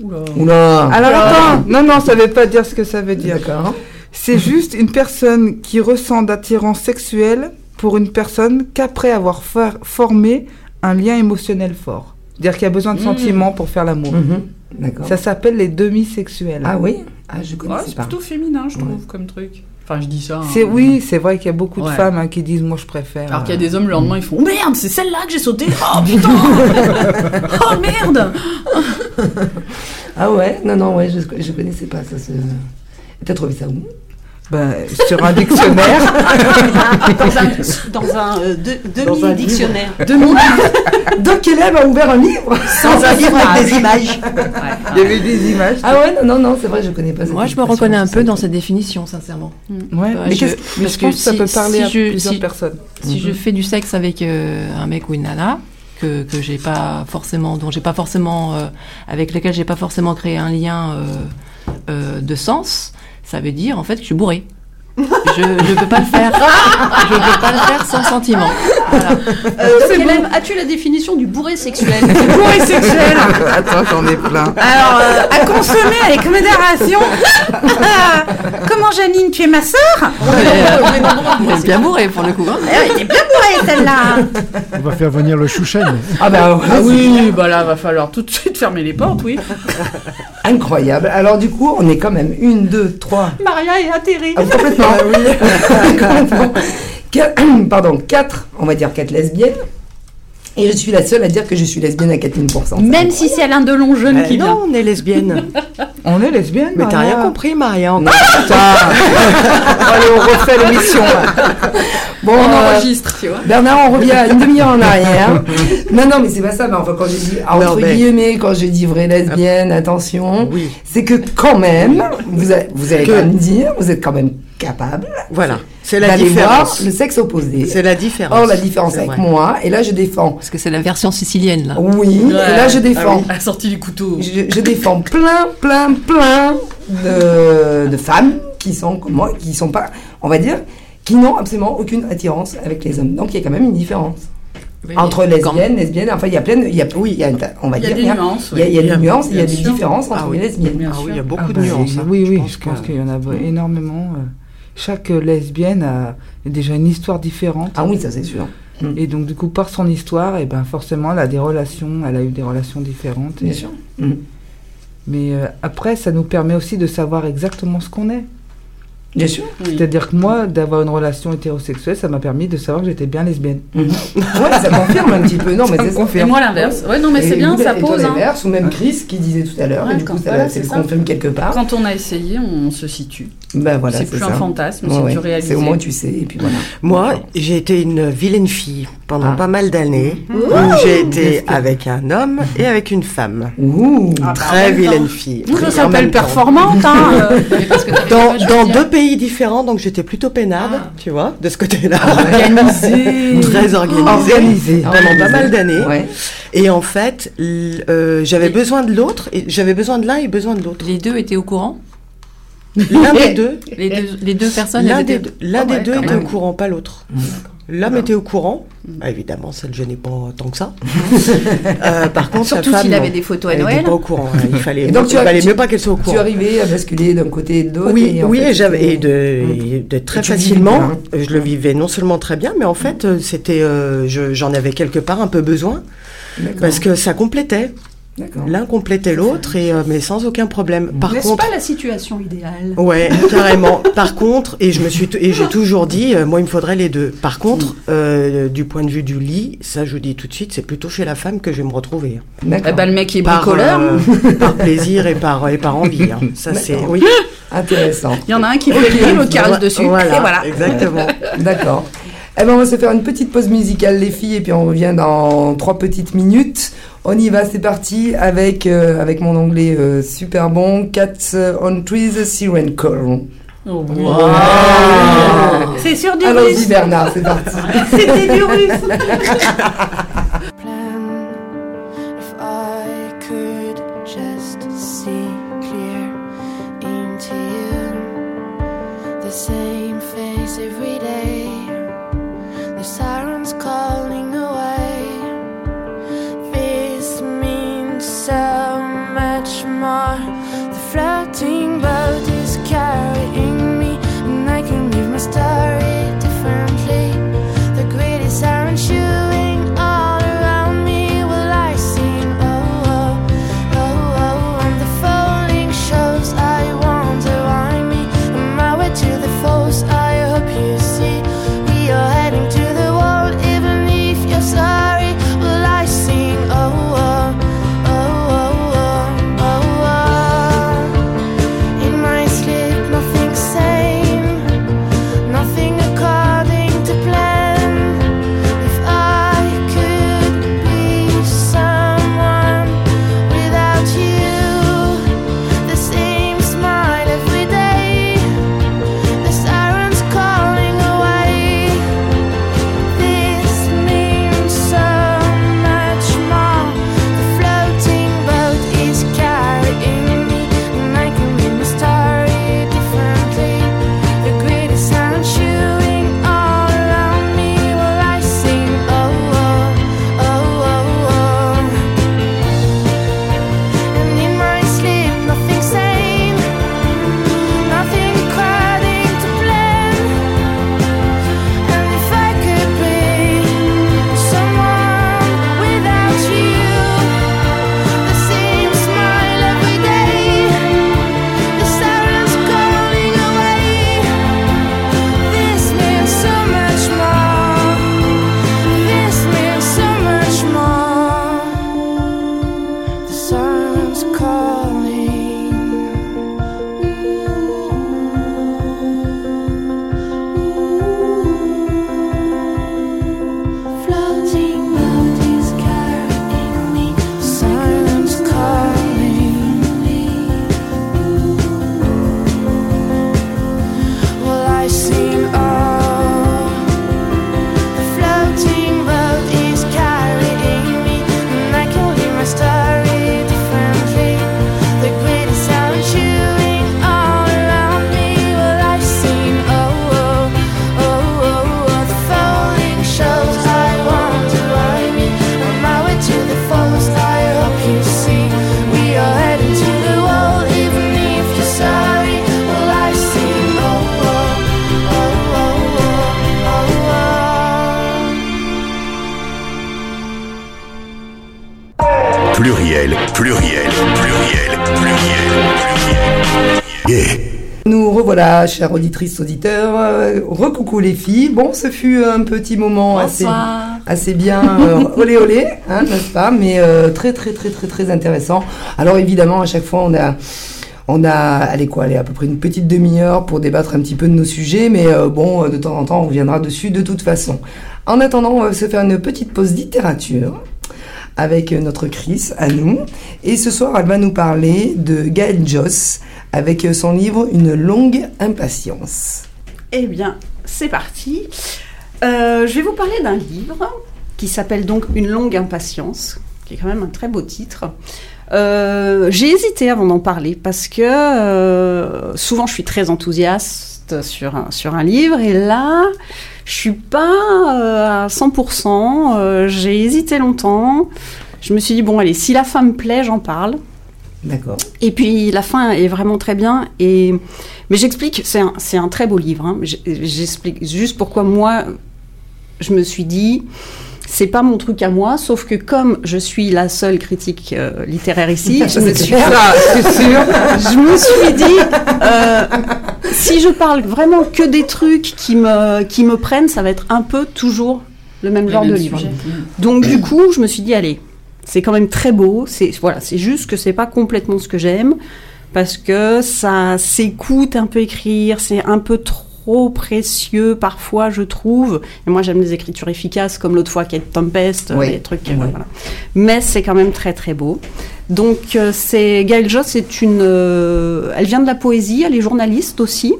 Oula. Oula. Alors attends, non non, ça veut pas dire ce que ça veut dire. D'accord. C'est juste une personne qui ressent d'attirance sexuelle pour une personne qu'après avoir for- formé un lien émotionnel fort. C'est-à-dire qu'il y a besoin de Mm. sentiments pour faire l'amour. Mhm. D'accord. Ça s'appelle les demi-sexuels. Ah oui Ah, je Ouais, connaissais c'est pas. plutôt féminin, je trouve, comme truc. Enfin, je dis ça. hein. C'est oui, c'est vrai qu'il y a beaucoup de femmes hein, qui disent moi je préfère. Alors qu'il y a euh, des hommes, le lendemain, ils font Oh merde, c'est celle-là que j'ai sauté Oh putain Oh merde Ah ouais? Non, non, ouais, je, je connaissais pas ça. Ce... T'as trouvé ça où? Ben, sur un dictionnaire. Dans un, dans un euh, de- demi-dictionnaire. Donc, quel élève a ouvert un livre Sans un livre avec des images. Il y avait des images. Ah ouais, non, non, non, c'est vrai, je connais pas cette Moi, je me reconnais un peu dans cette définition, sincèrement. Ouais, Ouais, mais, je- mais que pense que ça si- peut parler si à je- plusieurs si- personnes. Si je fais du sexe avec euh, un mec ou une nana que que j'ai pas forcément, dont j'ai pas forcément, euh, avec lequel j'ai pas forcément créé un lien euh, euh, de sens, ça veut dire en fait que je suis bourrée. Je ne peux pas le faire. Je peux pas le faire sans sentiment. Voilà. Euh, as-tu la définition du bourré sexuel Bourré sexuel Attends, j'en ai plein. Alors, euh, à consommer avec modération. Comment Janine, tu es ma sœur Elle est bien bourrée pour le coup. hein. Elle était bien bourrée celle-là. On va faire venir le chouchen. Ah bah ouais, Ah oui, bah là, va falloir tout de suite fermer les portes, oui. incroyable. Alors du coup, on est quand même une, deux, trois. Maria est atterrée. Ah, complètement. Complètement. Quatre- Pardon, quatre, on va dire quatre lesbiennes. Et je suis la seule à dire que je suis lesbienne à 4000%. Même si c'est Alain Delon jeune Eh qui vient. non, on est lesbienne. On est lesbienne, Mais t'as rien compris, Maria. Putain. Allez, on refait l'émission. Bon, On euh, enregistre, tu vois. Bernard, on revient à une demi-heure en arrière. non, non, mais c'est pas ça. Mais enfin, quand je dis, entre Non, mais- guillemets, quand je dis vraie lesbienne, attention, Oui, c'est que quand même, vous, allez- vous allez Que- quand même dire, vous êtes quand même capable voilà. C'est la voir différence. le sexe opposé. C'est la différence. Or, la différence avec vrai. moi, et là, je défends. Parce que c'est la version sicilienne là. Oui, et là, je défends. Elle a sorti du couteau. Je, je défends plein, plein, plein de, de femmes qui sont comme moi, qui sont pas, on va dire, qui n'ont absolument aucune attirance avec les hommes. Donc il y a quand même une différence Oui, entre lesbiennes, lesbiennes. Enfin, il y a plein, il y a, oui, il y a, une ta- on va Il y a dire, des il y a- nuances. il y a, il y a oui. des nuances, il y a des différences entre Ah oui. les lesbiennes. Bien Ah oui, il y a beaucoup Ah de bah, nuances. hein. Oui, oui, pense je pense qu'il y en a énormément. euh. Chaque lesbienne a déjà une histoire différente. Ah oui, ça c'est sûr. Et donc, du coup, par son histoire, et ben, forcément, elle a des relations, elle a eu des relations différentes. et- Bien sûr. Mm. Mais euh, après, ça nous permet aussi de savoir exactement ce qu'on est. Bien sûr. C'est-à-dire que moi, d'avoir une relation hétérosexuelle, ça m'a permis de savoir que j'étais bien lesbienne. Ouais, ça confirme un petit peu. Non, mais Ça confirme. Et moi l'inverse. Ouais, non, mais c'est bien, ça pose. hein. l'inverse, ou même Chris qui disait tout à l'heure, Ouais, et du coup, quand- ça, voilà, ça c'est le ça. confirme quelque part. Quand on a essayé, on se situe. Ben voilà, c'est c'est plus ça. un fantasme, Ouais, c'est du réalisé. C'est au moins tu sais, et puis voilà. Moi, j'ai été une vilaine fille pendant Ah. pas mal d'années. J'ai été avec un homme et avec une femme. Ouh. Très vilaine fille. Ça s'appelle performante, hein. dans deux pays différents, donc j'étais plutôt peinade, Ah. tu vois, de ce côté-là. Organisé. Très organisée. Organisée. Pendant pas mal d'années. Ouais. Et en fait, euh, j'avais besoin de l'autre, et j'avais besoin de l'un et besoin de l'autre. Les deux étaient au courant? L'un des deux, les deux, les deux personnes l'un des deux, l'un Ah des ouais, deux était au courant, pas l'autre. L'homme était au courant. Ah, évidemment, ça ne le gênait pas tant que ça. Euh, par contre, Surtout s'il avait des photos à Elle Noël. était pas au courant. hein. Il fallait, Et donc, tu il valait tu- mieux pas qu'elle soit au Tu courant. arrivais à basculer d'un côté et de l'autre. Oui, et oui, fait, et j'avais de, et de très Et tu facilement. bien, hein. Je le vivais non seulement très bien, mais en fait, euh, c'était, euh, je- j'en avais quelque part un peu besoin D'accord. parce que ça complétait. L'un complétait l'autre, et euh, mais sans aucun problème. Par N'est-ce contre, pas la situation idéale? Ouais, carrément. Par contre, et je me suis t- et j'ai toujours dit, euh, moi, il me faudrait les deux. Par contre, euh, du point de vue du lit, ça, je vous dis tout de suite, c'est plutôt chez la femme que je vais me retrouver. D'accord. Eh ben, le mec qui est Par, bricoleur. euh, par plaisir et par et par envie. hein. Ça, c'est oui. Intéressant. Il y en a un qui l'huile au carré dessus. Voilà, Et voilà. exactement. D'accord. Eh ben, on va se faire une petite pause musicale, les filles, et puis on revient dans trois petites minutes. On y va, c'est parti avec, euh, avec mon anglais euh, super bon. Cats on Trees, Siren Call. Oh, C'est sur du Allons-y, russe. Bernard, c'est parti. C'était du russe. Chères auditrices, auditeurs. Euh, Recoucou les filles. Bon, ce fut un petit moment assez, Bonsoir. assez bien euh, olé olé, hein, n'est-ce pas Mais euh, très très très très très intéressant. Alors évidemment, à chaque fois, on a on a, allez quoi, allez, à peu près une petite demi-heure pour débattre un petit peu de nos sujets, mais euh, bon, euh, de temps en temps, on reviendra dessus de toute façon. En attendant, on va se faire une petite pause littérature avec euh, notre Chris à nous. Et ce soir, elle va nous parler de Gaël Joss avec son livre Une longue impatience. Eh bien, c'est parti. Euh, je vais vous parler d'un livre qui s'appelle donc Une longue impatience, qui est quand même un très beau titre. Euh, J'ai hésité avant d'en parler parce que euh, souvent je suis très enthousiaste sur un, sur un livre et là je suis pas à 100%. euh, J'ai hésité longtemps. Je me suis dit bon allez si la fin me plaît j'en parle. D'accord. Et puis la fin est vraiment très bien. Et mais j'explique, c'est un, très beau livre. hein. J'explique juste pourquoi moi je me suis dit c'est pas mon truc à moi. Sauf que comme je suis la seule critique euh, littéraire ici, je me suis, je me suis dit euh, si je parle vraiment que des trucs qui me qui me prennent, ça va être un peu toujours le même Le genre même de livre. sujet. Donc du coup, je me suis dit allez, c'est quand même très beau. C'est voilà, c'est juste que c'est pas complètement ce que j'aime parce que ça s'écoute un peu écrire, c'est un peu trop précieux parfois, je trouve. Et moi, j'aime les écritures efficaces comme l'autre fois Kate Tempest, Oui. les trucs. Oui. voilà. Mais c'est quand même très très beau. Donc euh, c'est Gail Joss, c'est une, euh, elle vient de la poésie, elle est journaliste aussi.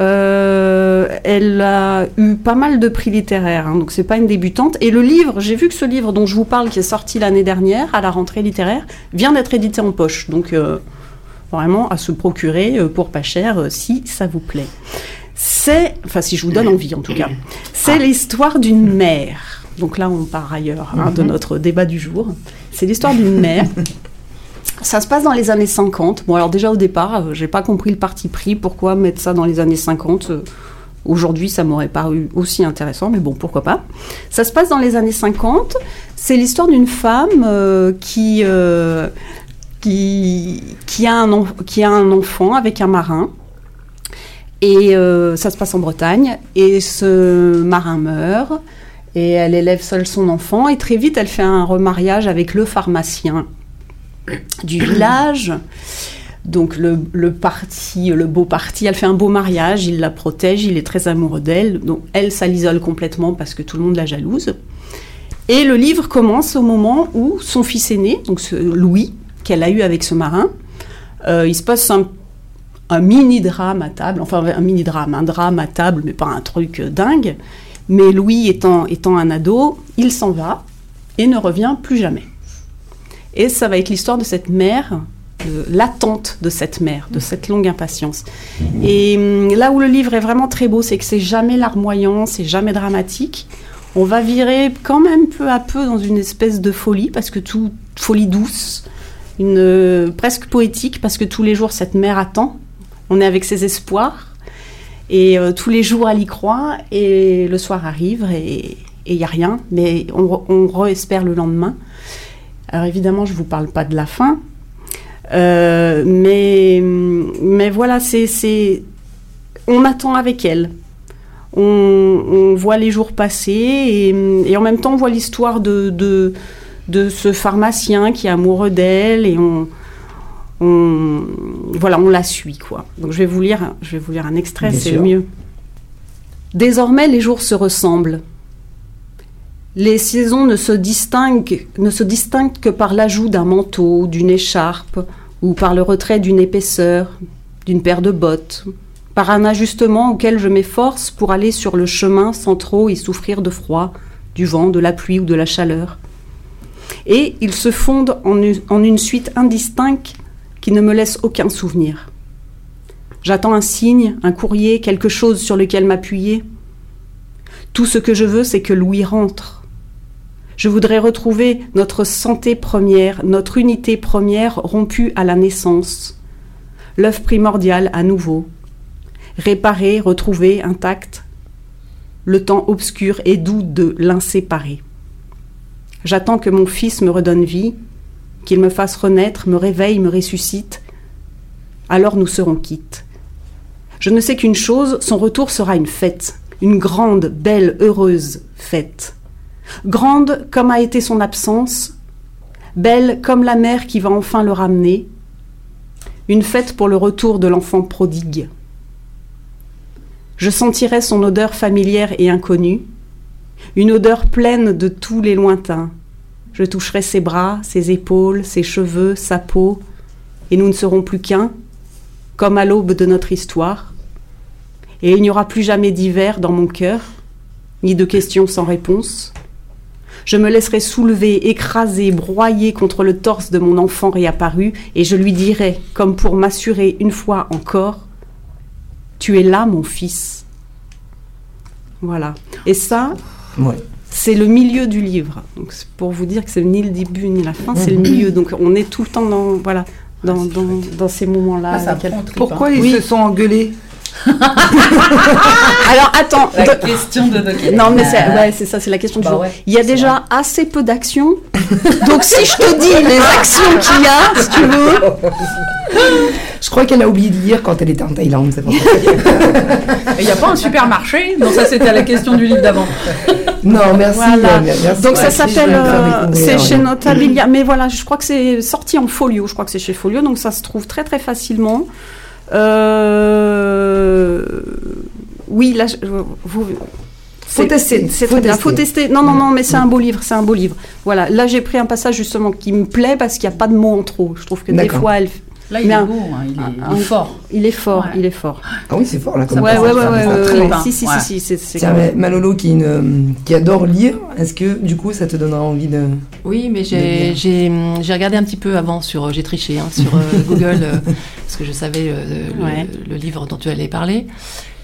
Euh, elle a eu pas mal de prix littéraires, hein, donc c'est pas une débutante. Et le livre, j'ai vu que ce livre dont je vous parle, qui est sorti l'année dernière à la rentrée littéraire, vient d'être édité en poche. Donc euh, vraiment à se procurer euh, pour pas cher si ça vous plaît. C'est, enfin si je vous donne envie en tout cas, c'est l'histoire d'une mère. Donc là on part ailleurs hein, de notre débat du jour. C'est l'histoire d'une mère. Ça se passe dans les années 50. Bon, alors déjà au départ, euh, j'ai pas compris le parti pris. Pourquoi mettre ça dans les années 50 Euh, Aujourd'hui, ça m'aurait paru aussi intéressant, mais bon, pourquoi pas. Ça se passe dans les années 50. C'est l'histoire d'une femme euh, qui, qui, qui, a un qui a un enfant avec un marin. Et ça se passe en Bretagne. Et ce marin meurt. Et elle élève seule son enfant. Et très vite, elle fait un remariage avec le pharmacien du village. Donc le, parti, le beau parti, elle fait un beau mariage, il la protège, il est très amoureux d'elle. Donc elle, ça complètement parce que tout le monde la jalouse. Et le livre commence au moment où son fils aîné, donc Louis, qu'elle a eu avec ce marin, euh, il se passe un, un mini-drame à table, enfin un mini-drame, un drame à table, mais pas un truc euh, dingue. Mais Louis étant, étant un ado, il s'en va et ne revient plus jamais. Et ça va être l'histoire de cette mère, l'attente de cette mère, de cette longue impatience. Et hum, là où le livre est vraiment très beau, c'est que c'est jamais larmoyant, c'est jamais dramatique. On va virer quand même peu à peu dans une espèce de folie, parce que tout, folie douce, une euh, presque poétique, parce que tous les jours cette mère attend. On est avec ses espoirs, et euh, tous les jours elle y croit, et le soir arrive et il n'y a rien, mais on, on re-espère le lendemain. Alors évidemment, je ne vous parle pas de la fin, euh, mais, mais voilà, c'est, c'est, on attend avec elle. On, on voit les jours passer et, et en même temps on voit l'histoire de, de, de ce pharmacien qui est amoureux d'elle et on, on, voilà, on la suit quoi. Donc je vais vous lire, je vais vous lire un extrait, c'est mieux. Désormais les jours se ressemblent. Les saisons ne se distinguent, que par l'ajout d'un manteau, d'une écharpe, ou par le retrait d'une épaisseur, d'une paire de bottes, par un ajustement auquel je m'efforce pour aller sur le chemin sans trop y souffrir de froid, du vent, de la pluie ou de la chaleur. Et ils se fondent en une, en une suite indistincte qui ne me laisse aucun souvenir. J'attends un signe, un courrier, quelque chose sur lequel m'appuyer. Tout ce que je veux, c'est que Louis rentre. Je voudrais retrouver notre santé première, notre unité première rompue à la naissance. L'œuf primordial à nouveau. Réparé, retrouvé, intact. Le temps obscur et doux de l'inséparé. J'attends que mon fils me redonne vie, qu'il me fasse renaître, me réveille, me ressuscite. Alors nous serons quittes. Je ne sais qu'une chose, son retour sera une fête, une grande, belle, heureuse fête. Grande comme a été son absence, belle comme la mère qui va enfin le ramener, une fête pour le retour de l'enfant prodigue. Je sentirai son odeur familière et inconnue, une odeur pleine de tous les lointains. Je toucherai ses bras, ses épaules, ses cheveux, sa peau, et nous ne serons plus qu'un, comme à l'aube de notre histoire. Et il n'y aura plus jamais d'hiver dans mon cœur, ni de questions sans réponse. Je me laisserai soulever, écraser, broyer contre le torse de mon enfant réapparu, et je lui dirai, comme pour m'assurer une fois encore, Tu es là, mon fils. Voilà. Et ça, Ouais. c'est le milieu du livre. Donc c'est pour vous dire que c'est ni le début ni la fin, c'est le milieu. Donc on est tout le temps dans voilà dans, dans, dans ces moments-là. Ah, Pourquoi ils Oui. se sont engueulés? Alors attends. La de- question de Non mais c'est ouais, c'est ça, c'est la question du Bah jour. ouais, Il y a déjà assez peu d'actions. Donc si je te dis les actions qu'il y a, si tu veux, Je crois qu'elle a oublié de lire quand elle était en Thaïlande, c'est pour ça. Et Il n'y a pas un supermarché? Non, ça c'était la question du livre d'avant. Non, merci. Voilà. euh, merci. Donc ça s'appelle, euh, c'est chez Notabilia, mais voilà, je crois que c'est sorti en folio, je crois que c'est chez Folio, donc ça se trouve très très facilement. Euh, Oui, là, je- vous... Faut tester, c'est- très bien, faut tester. Non, non, non, mais c'est un beau livre, c'est un beau livre. Voilà, là j'ai pris un passage justement qui me plaît parce qu'il n'y a pas de mots en trop. Je trouve que des fois, elle... Là, il Mais est un- beau, hein, il, est, un- il est fort. il est fort, Ouais. il est fort. Ah oui, c'est fort là. Comme Ouais, ça, ouais, ça ouais, hein. Si, si, Ouais. si, si, c'est- c'est Tiens, mais Malolo qui, est une- qui adore lire, est-ce que du coup ça te donnera envie de. Oui, mais j'ai regardé un petit peu avant sur euh, j'ai triché hein, sur euh, Google euh, parce que je savais euh, le, Ouais. le livre dont tu allais parler.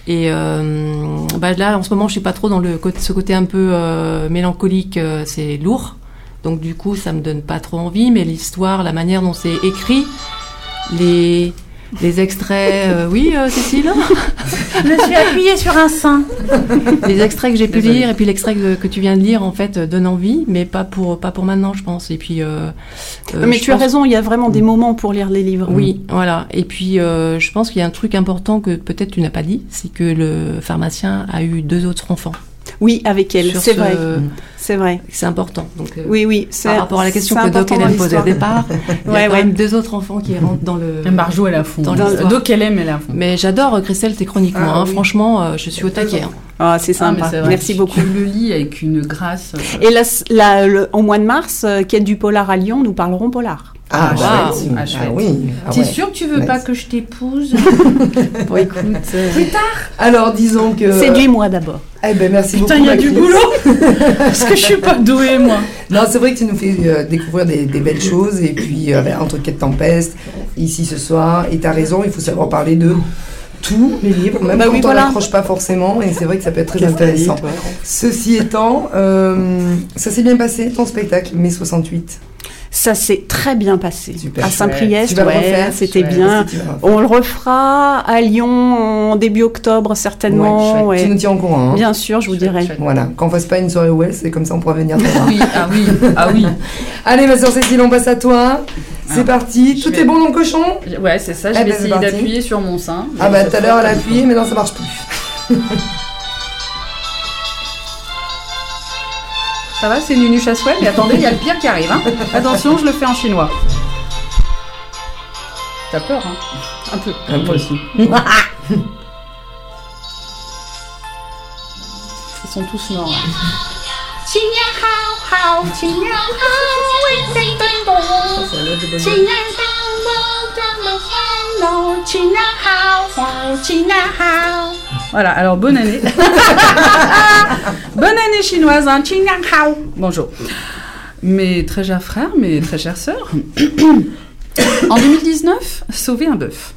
Et euh, bah là, en ce moment, je suis pas trop dans le côté, ce côté un peu euh, mélancolique. euh, c'est lourd, donc du coup, ça me donne pas trop envie. Mais l'histoire, la manière dont c'est écrit, les les extraits, euh, oui, euh, Cécile, Je me suis appuyée sur un sein. les extraits que j'ai pu lire et puis l'extrait que, que tu viens de lire, en fait, euh, donne envie, mais pas pour pas pour maintenant, je pense. Et puis, euh, euh, mais tu as raison, il y a vraiment des moments pour lire les livres. Oui, voilà. Et puis, euh, je pense qu'il y a un truc important que peut-être tu n'as pas dit, c'est que le pharmacien a eu deux autres enfants. Oui, avec elle, c'est ce- vrai, c'est vrai. C'est important. Donc, euh, Oui, oui. c'est- par rapport à la question que Doc Hélène posait au départ, il y Ouais, a quand ouais. même deux autres enfants qui rentrent dans le. Marjo, elle à fond. Dans. Doc elle aime, elle à fond. Mais j'adore euh, Christelle tes chroniques, moi. Ah, hein. oui. Franchement, euh, je suis au taquet. hein. Ah, c'est Ah, sympa. Merci beaucoup. Tu le lis avec une grâce. euh, Et là, là, le- au mois de mars, euh, Quête du polar à Lyon, nous parlerons polar. Ah, Ah, chouette. waouh. Ah, Ah, chouette. oui. Ah, T'es ouais. sûr que tu veux Nice. pas que je t'épouse Bon, écoute, euh, Alors disons que. séduis-moi d'abord. Eh ben merci beaucoup. Putain, il y a du boulot Parce que je suis pas douée, moi. Non, c'est vrai que tu nous fais euh, découvrir des, des belles choses et puis euh, ben, entre quête tempeste ici ce soir. Et t'as raison, il faut savoir parler de tous les livres, même Bah quand oui, on voilà. n'accroche pas forcément. Et c'est vrai que ça peut être très intéressant. Ceci étant, euh, ça s'est bien passé ton spectacle mai 68. Ça s'est très bien passé. Super. à Saint-Priest, Tu vas le ouais, c'était bien. On le refera à Lyon en début octobre, certainement. Ouais, ouais. Tu nous tiens au courant. hein. Bien sûr, je vous dirai. Voilà, qu'on fasse pas une soirée Wells, c'est comme ça on pourra venir te voir. Oui, ah oui, ah oui. Allez, ma soeur Cécile, on passe à toi. C'est Ah. parti. Je Tout vais- est bon dans le cochon? Ouais, c'est ça, je Eh vais ben, c'est essayer parti. d'appuyer sur mon sein. Ah bah tout à l'heure elle a appuyé, mais non ça marche plus. Ça va, c'est Nunu Chassouel, mais attendez, il y a le pire qui arrive. Hein. Attention, je le fais en chinois. T'as peur, hein Un peu. Un peu. Moi aussi. Ils sont tous morts. Voilà, alors bonne année. bonne année chinoise, hein. Bonjour. Mes très chers frères, mes très chères sœurs, en 2019, sauver un bœuf.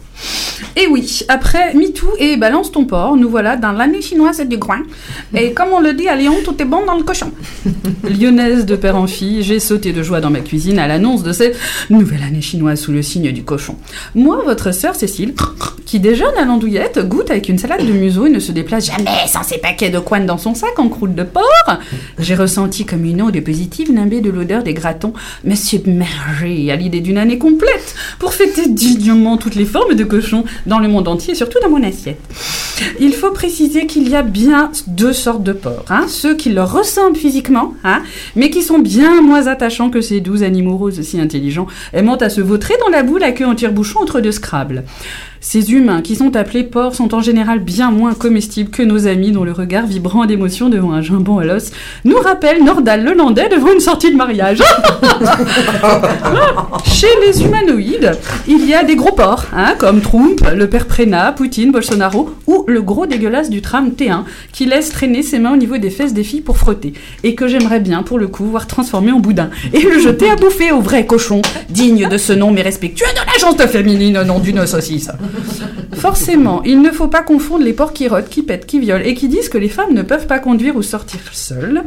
Et oui, après MeToo et Balance ton porc, nous voilà dans l'année chinoise du coin. Et comme on le dit à Lyon, tout est bon dans le cochon. Lyonnaise de père en fille, j'ai sauté de joie dans ma cuisine à l'annonce de cette nouvelle année chinoise sous le signe du cochon. Moi, votre sœur Cécile, qui déjeune à l'andouillette, goûte avec une salade de museau et ne se déplace jamais sans ses paquets de coin dans son sac en croûte de porc, j'ai ressenti comme une onde positive nimbée de l'odeur des gratons, me submerger à l'idée d'une année complète pour fêter dignement toutes les formes de cochon dans le monde entier, surtout dans mon assiette. Il faut préciser qu'il y a bien deux sortes de porcs. hein. Ceux qui leur ressemblent physiquement, hein, mais qui sont bien moins attachants que ces douze animaux roses si intelligents, aimant à se vautrer dans la boule à queue en tire-bouchon entre deux Scrabble. Ces humains qui sont appelés porcs sont en général bien moins comestibles que nos amis dont le regard vibrant d'émotion devant un jambon à l'os nous rappelle Nordal le Landais devant une sortie de mariage. Chez les humanoïdes, il y a des gros porcs, hein, comme Trump, le père Prena, Poutine, Bolsonaro, ou le gros dégueulasse du tram T1, qui laisse traîner ses mains au niveau des fesses des filles pour frotter, et que j'aimerais bien, pour le coup, voir transformer en boudin, et le jeter à bouffer au vrai cochon, digne de ce nom mais respectueux de l'agence féminine au nom d'une saucisse. Forcément, il ne faut pas confondre les porcs qui rotent, qui pètent, qui violent, et qui disent que les femmes ne peuvent pas conduire ou sortir seules,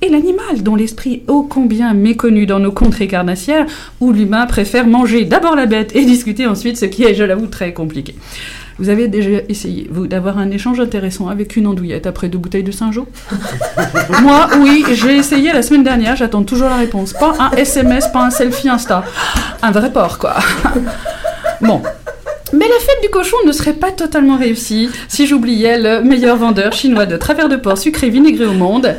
et l'animal dont l'esprit est ô combien méconnu dans nos contrées carnassières, où l'humain préfère manger d'abord la bête et discuter ensuite, ce qui est, je l'avoue, très compliqué. Vous avez déjà essayé, vous, d'avoir un échange intéressant avec une andouillette après deux bouteilles de Saint-Jean? Moi, oui, j'ai essayé la semaine dernière, j'attends toujours la réponse. Pas un SMS, pas un selfie Insta. Un vrai porc, quoi. Bon. Mais la fête du cochon ne serait pas totalement réussie si j'oubliais le meilleur vendeur chinois de travers de porc sucré vinaigré au monde,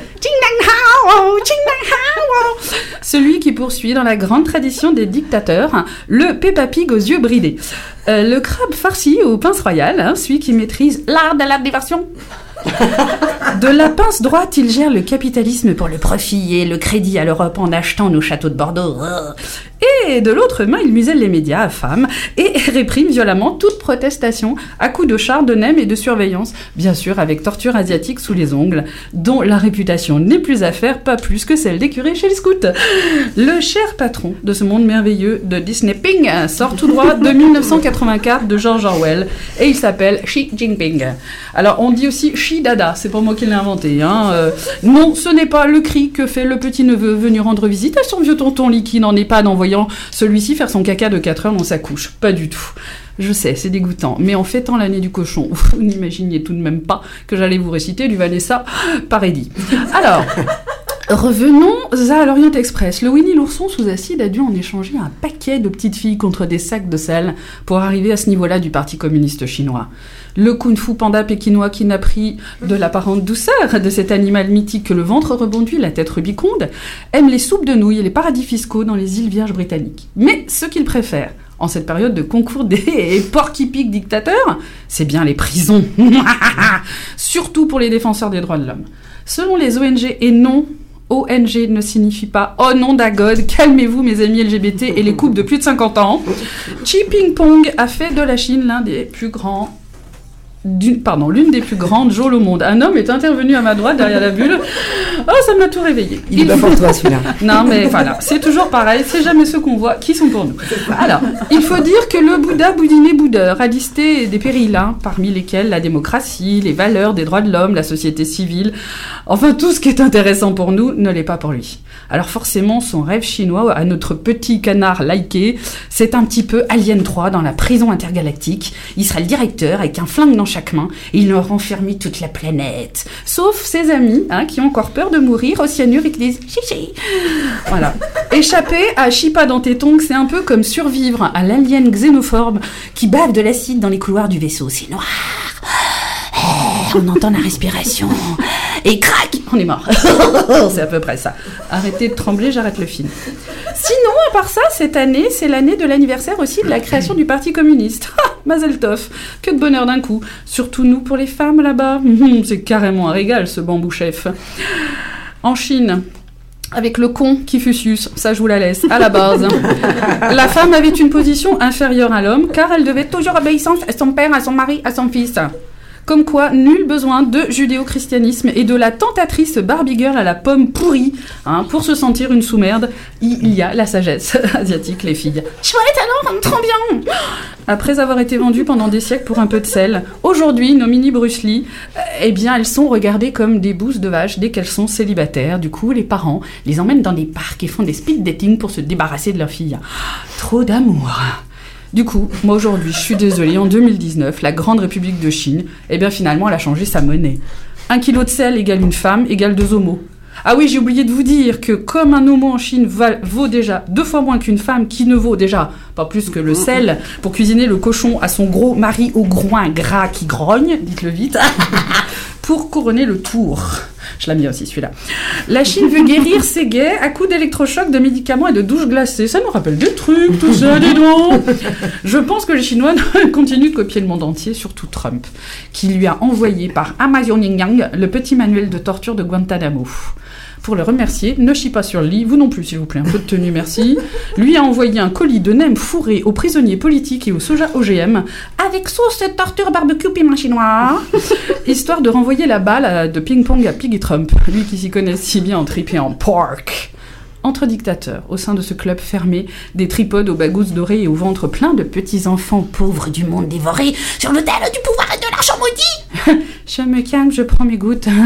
celui qui poursuit dans la grande tradition des dictateurs le Peppa Pig aux yeux bridés. Euh, le crabe farci au pince royal, hein, celui qui maîtrise l'art de la diversion. De la pince droite, il gère le capitalisme pour le profit et le crédit à l'Europe en achetant nos châteaux de Bordeaux. Et de l'autre main, il muselle les médias à femmes et réprime violemment toute protestation à coups de char de nem et de surveillance, bien sûr avec torture asiatique sous les ongles, dont la réputation n'est plus à faire, pas plus que celle des curés chez les scouts. Le cher patron de ce monde merveilleux de Disney Ping sort tout droit de 1984 de George Orwell et il s'appelle Xi Jinping. Alors on dit aussi Dada, c'est pas moi qui l'ai inventé. Hein. Euh, non, ce n'est pas le cri que fait le petit neveu venu rendre visite à son vieux tonton liquide en EHPAD en voyant celui-ci faire son caca de 4 heures dans sa couche. Pas du tout. Je sais, c'est dégoûtant, mais en fêtant l'année du cochon, vous n'imaginiez tout de même pas que j'allais vous réciter du Vanessa Paradis. Alors, Revenons à l'Orient Express. Le Winnie l'ourson sous acide a dû en échanger un paquet de petites filles contre des sacs de sel pour arriver à ce niveau-là du Parti communiste chinois. Le kung fu panda pékinois qui n'a pris de l'apparente douceur de cet animal mythique que le ventre rebondit, la tête rubiconde, aime les soupes de nouilles et les paradis fiscaux dans les îles Vierges britanniques. Mais ce qu'il préfère, en cette période de concours des porc-épics dictateurs, c'est bien les prisons. Surtout pour les défenseurs des droits de l'homme. Selon les ONG, et non, ONG ne signifie pas Oh non d'Agod, calmez-vous mes amis LGBT et les couples de plus de 50 ans. Xi Jinping a fait de la Chine l'un des plus grands pardon, l'une des plus grandes geôles au monde. Un homme est intervenu à ma droite derrière la bulle. Oh, ça m'a tout réveillé. Il est pour toi celui-là. Non, mais voilà, c'est toujours pareil, c'est jamais ceux qu'on voit qui sont pour nous. Alors, il faut dire que le Bouddha boudiné boudeur a listé des périls, hein, parmi lesquels la démocratie, les valeurs des droits de l'homme, la société civile, enfin tout ce qui est intéressant pour nous ne l'est pas pour lui. Alors forcément, son rêve chinois à notre petit canard liké, c'est un petit peu Alien 3 dans la prison intergalactique. Il sera le directeur avec un flingue dans chaque main et il leur enfermit toute la planète. Sauf ses amis, hein, qui ont encore peur de mourir au cyanure et qui disent chichi. Voilà. Échapper à Chipa dans tes c'est un peu comme survivre à l'alien xénophobe qui bave de l'acide dans les couloirs du vaisseau. C'est noir. On entend la respiration. Et crac, on est mort. c'est à peu près ça. Arrêtez de trembler, j'arrête le film. Sinon, à part ça, cette année, c'est l'année de l'anniversaire aussi de la création du Parti communiste. Mazel tov. Que de bonheur d'un coup. Surtout nous pour les femmes là-bas. C'est carrément un régal ce bambou chef. En Chine, avec le con qui fut sus, ça je vous la laisse, à la base. La femme avait une position inférieure à l'homme, car elle devait toujours obéissance à son père, à son mari, à son fils. Comme quoi, nul besoin de judéo-christianisme et de la tentatrice Barbie Girl à la pomme pourrie. hein, pour se sentir une sous-merde, il y a la sagesse asiatique, les filles. Chouette alors, on trop bien Après avoir été vendues pendant des siècles pour un peu de sel, aujourd'hui, nos mini Bruce euh, eh bien, elles sont regardées comme des bousses de vache dès qu'elles sont célibataires. Du coup, les parents les emmènent dans des parcs et font des speed dating pour se débarrasser de leur fille. Trop d'amour du coup, moi aujourd'hui, je suis désolée, en 2019, la Grande République de Chine, eh bien finalement, elle a changé sa monnaie. Un kilo de sel égale une femme égale deux homos. Ah oui, j'ai oublié de vous dire que comme un homo en Chine va- vaut déjà deux fois moins qu'une femme qui ne vaut déjà pas plus que le sel pour cuisiner le cochon à son gros mari au groin gras qui grogne, dites-le vite, pour couronner le tour. Je l'aime bien aussi celui-là. La Chine veut guérir ses gays à coups d'électrochocs, de médicaments et de douches glacées. Ça nous rappelle des trucs, tout ça, dis donc Je pense que les Chinois continuent de copier le monde entier, surtout Trump, qui lui a envoyé par Amazon Yang le petit manuel de torture de Guantanamo. Pour le remercier, ne chie pas sur le lit, vous non plus s'il vous plaît, un peu de tenue, merci. Lui a envoyé un colis de nems fourrés aux prisonniers politiques et au soja OGM, avec sauce torture barbecue piment chinois, histoire de renvoyer la balle de ping-pong à Piggy Trump, lui qui s'y connaît si bien en tripé en pork. Entre dictateurs, au sein de ce club fermé, des tripodes aux bagouses dorées et au ventre plein de petits enfants pauvres du monde dévorés sur l'autel du pouvoir et de maudit. je me calme, je prends mes gouttes.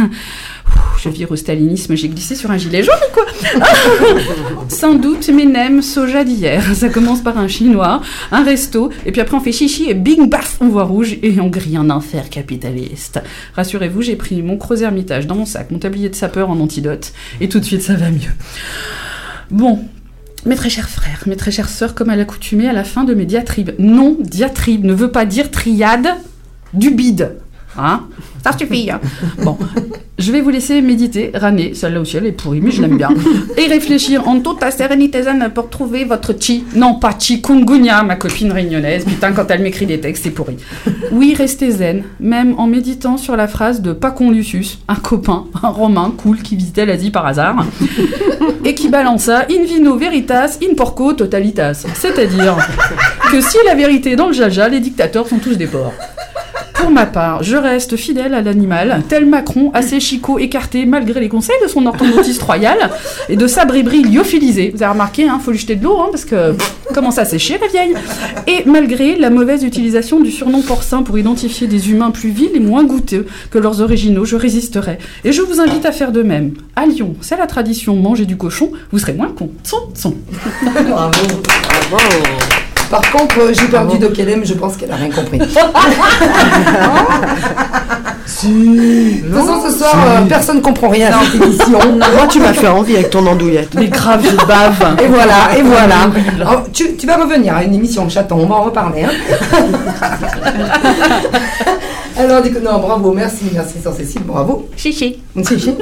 Je vire au stalinisme, j'ai glissé sur un gilet jaune ou quoi Sans doute mes nems soja d'hier. Ça commence par un chinois, un resto, et puis après on fait chichi et bing baf, on voit rouge et on grille un enfer capitaliste. Rassurez-vous, j'ai pris mon Creuse Hermitage dans mon sac, mon tablier de sapeur en antidote, et tout de suite ça va mieux. Bon, mes très chers frères, mes très chères sœurs, comme à l'accoutumée, à la fin de mes diatribes. Non, diatribe ne veut pas dire triade du bide. Hein Ça suffit. hein. Bon, je vais vous laisser méditer, raner, celle-là aussi elle est pourrie, mais je l'aime bien, et réfléchir en toute sérénité zen pour trouver votre chi. Non, pas chikungunya, ma copine réunionnaise. Putain, quand elle m'écrit des textes, c'est pourri. Oui, restez zen, même en méditant sur la phrase de Pacon Lucius, un copain, un romain cool qui visitait l'Asie par hasard, et qui balança in vino veritas, in porco totalitas. C'est-à-dire que si la vérité est dans le jaja, les dictateurs sont tous des porcs. Pour ma part, je reste fidèle à l'animal, tel Macron, assez chicot écarté malgré les conseils de son orthodontiste royal et de sa brébrie lyophilisée. Vous avez remarqué, hein, faut lui jeter de l'eau, hein, parce que commence à sécher la vieille. Et malgré la mauvaise utilisation du surnom porcin pour identifier des humains plus vils et moins goûteux que leurs originaux, je résisterai. Et je vous invite à faire de même. À Lyon, c'est la tradition manger du cochon, vous serez moins con. Son, son. Bravo. Bravo. Par contre, euh, j'ai perdu de Kelem, je pense qu'elle a rien compris. Si. De toute façon, ce soir, euh, personne ne comprend rien à cette émission. Moi, tu m'as fait envie avec ton andouillette. Mais grave, je bave. Et voilà, et voilà. Oh, tu, tu vas revenir à une émission chaton, on va en reparler. hein. Alors, du coup, non, bravo, merci, merci, Sœur Cécile, bravo. Chichi. Chichi.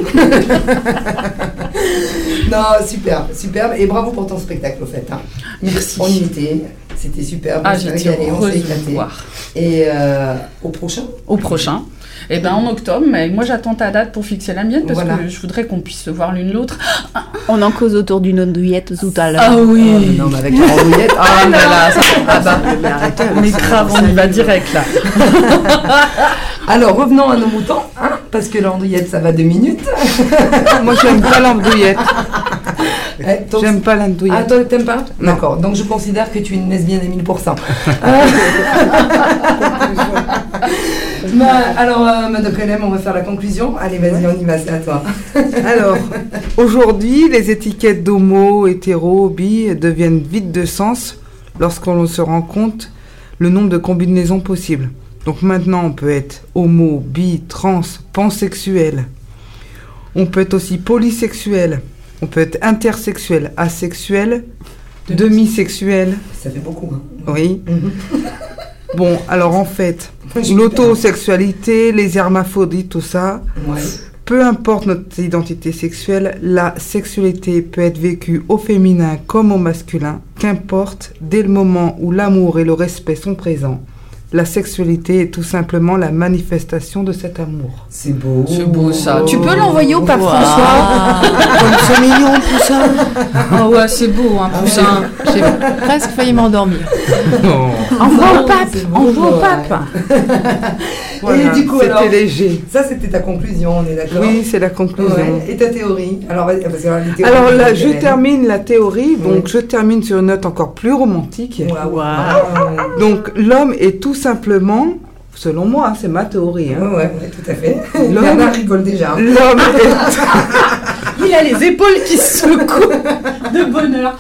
non, super, superbe, et bravo pour ton spectacle, au fait. hein. Merci. On y était, c'était superbe, Ah, on s'est j'étais heureuse s'est de vous voir. Et euh, au prochain Au prochain. Eh ben en octobre, mais moi j'attends ta date pour fixer la mienne parce Voilà. que je voudrais qu'on puisse se voir l'une l'autre. On en cause autour d'une andouillette tout à l'heure. Ah oui. Oh, non, mais avec la rondouillette. Ah mais là, ça, ah bah, Mais arrêtez mais ça. grave, on y va direct là. Alors, revenons à nos moutons, hein, parce que l'andouillette, ça va deux minutes. Moi, j'aime pas l'andouillette. Eh, donc- J'aime pas Ah, l'andouillette. toi, t'aimes pas. D'accord, donc je considère que tu es une lesbienne à 1000%. Bah, alors, euh, Madame Pelem, on va faire la conclusion. Allez, vas-y, on y va, c'est à toi. Alors, aujourd'hui, les étiquettes d'homo, hétéro, bi deviennent vides de sens lorsqu'on se rend compte le nombre de combinaisons possibles. Donc maintenant, on peut être homo, bi, trans, pansexuel. On peut être aussi polysexuel. On peut être intersexuel, asexuel, demisexuel. Ça fait beaucoup. Hein. Oui. Bon, alors en fait, l'autosexualité, les hermaphrodites, tout ça, Ouais. peu importe notre identité sexuelle, la sexualité peut être vécue au féminin comme au masculin, qu'importe, dès le moment où l'amour et le respect sont présents. La sexualité est tout simplement la manifestation de cet amour. C'est beau. C'est beau ça. Tu peux l'envoyer au pape Wow. François Comme c'est mignon ça. Ah ouais, c'est beau, hein, poussin. J'ai presque failli m'endormir. Envoie au pape, envoie au ouais. pape. Voilà, Et du coup, c'était alors, léger. ça c'était ta conclusion, on est d'accord Oui, c'est la conclusion. Ouais. Et ta théorie Alors, vas-y, parce que alors, les Alors là, je termine la théorie, donc Oui. je termine sur une note encore plus romantique. Waouh. Waouh. Waouh. Donc l'homme est tout simplement, selon moi, hein, c'est ma théorie, hein, Ouais, ouais, ouais, tout à fait. L'homme- Bernard rigole déjà. l'homme est Il a les épaules qui se secouent de bonheur.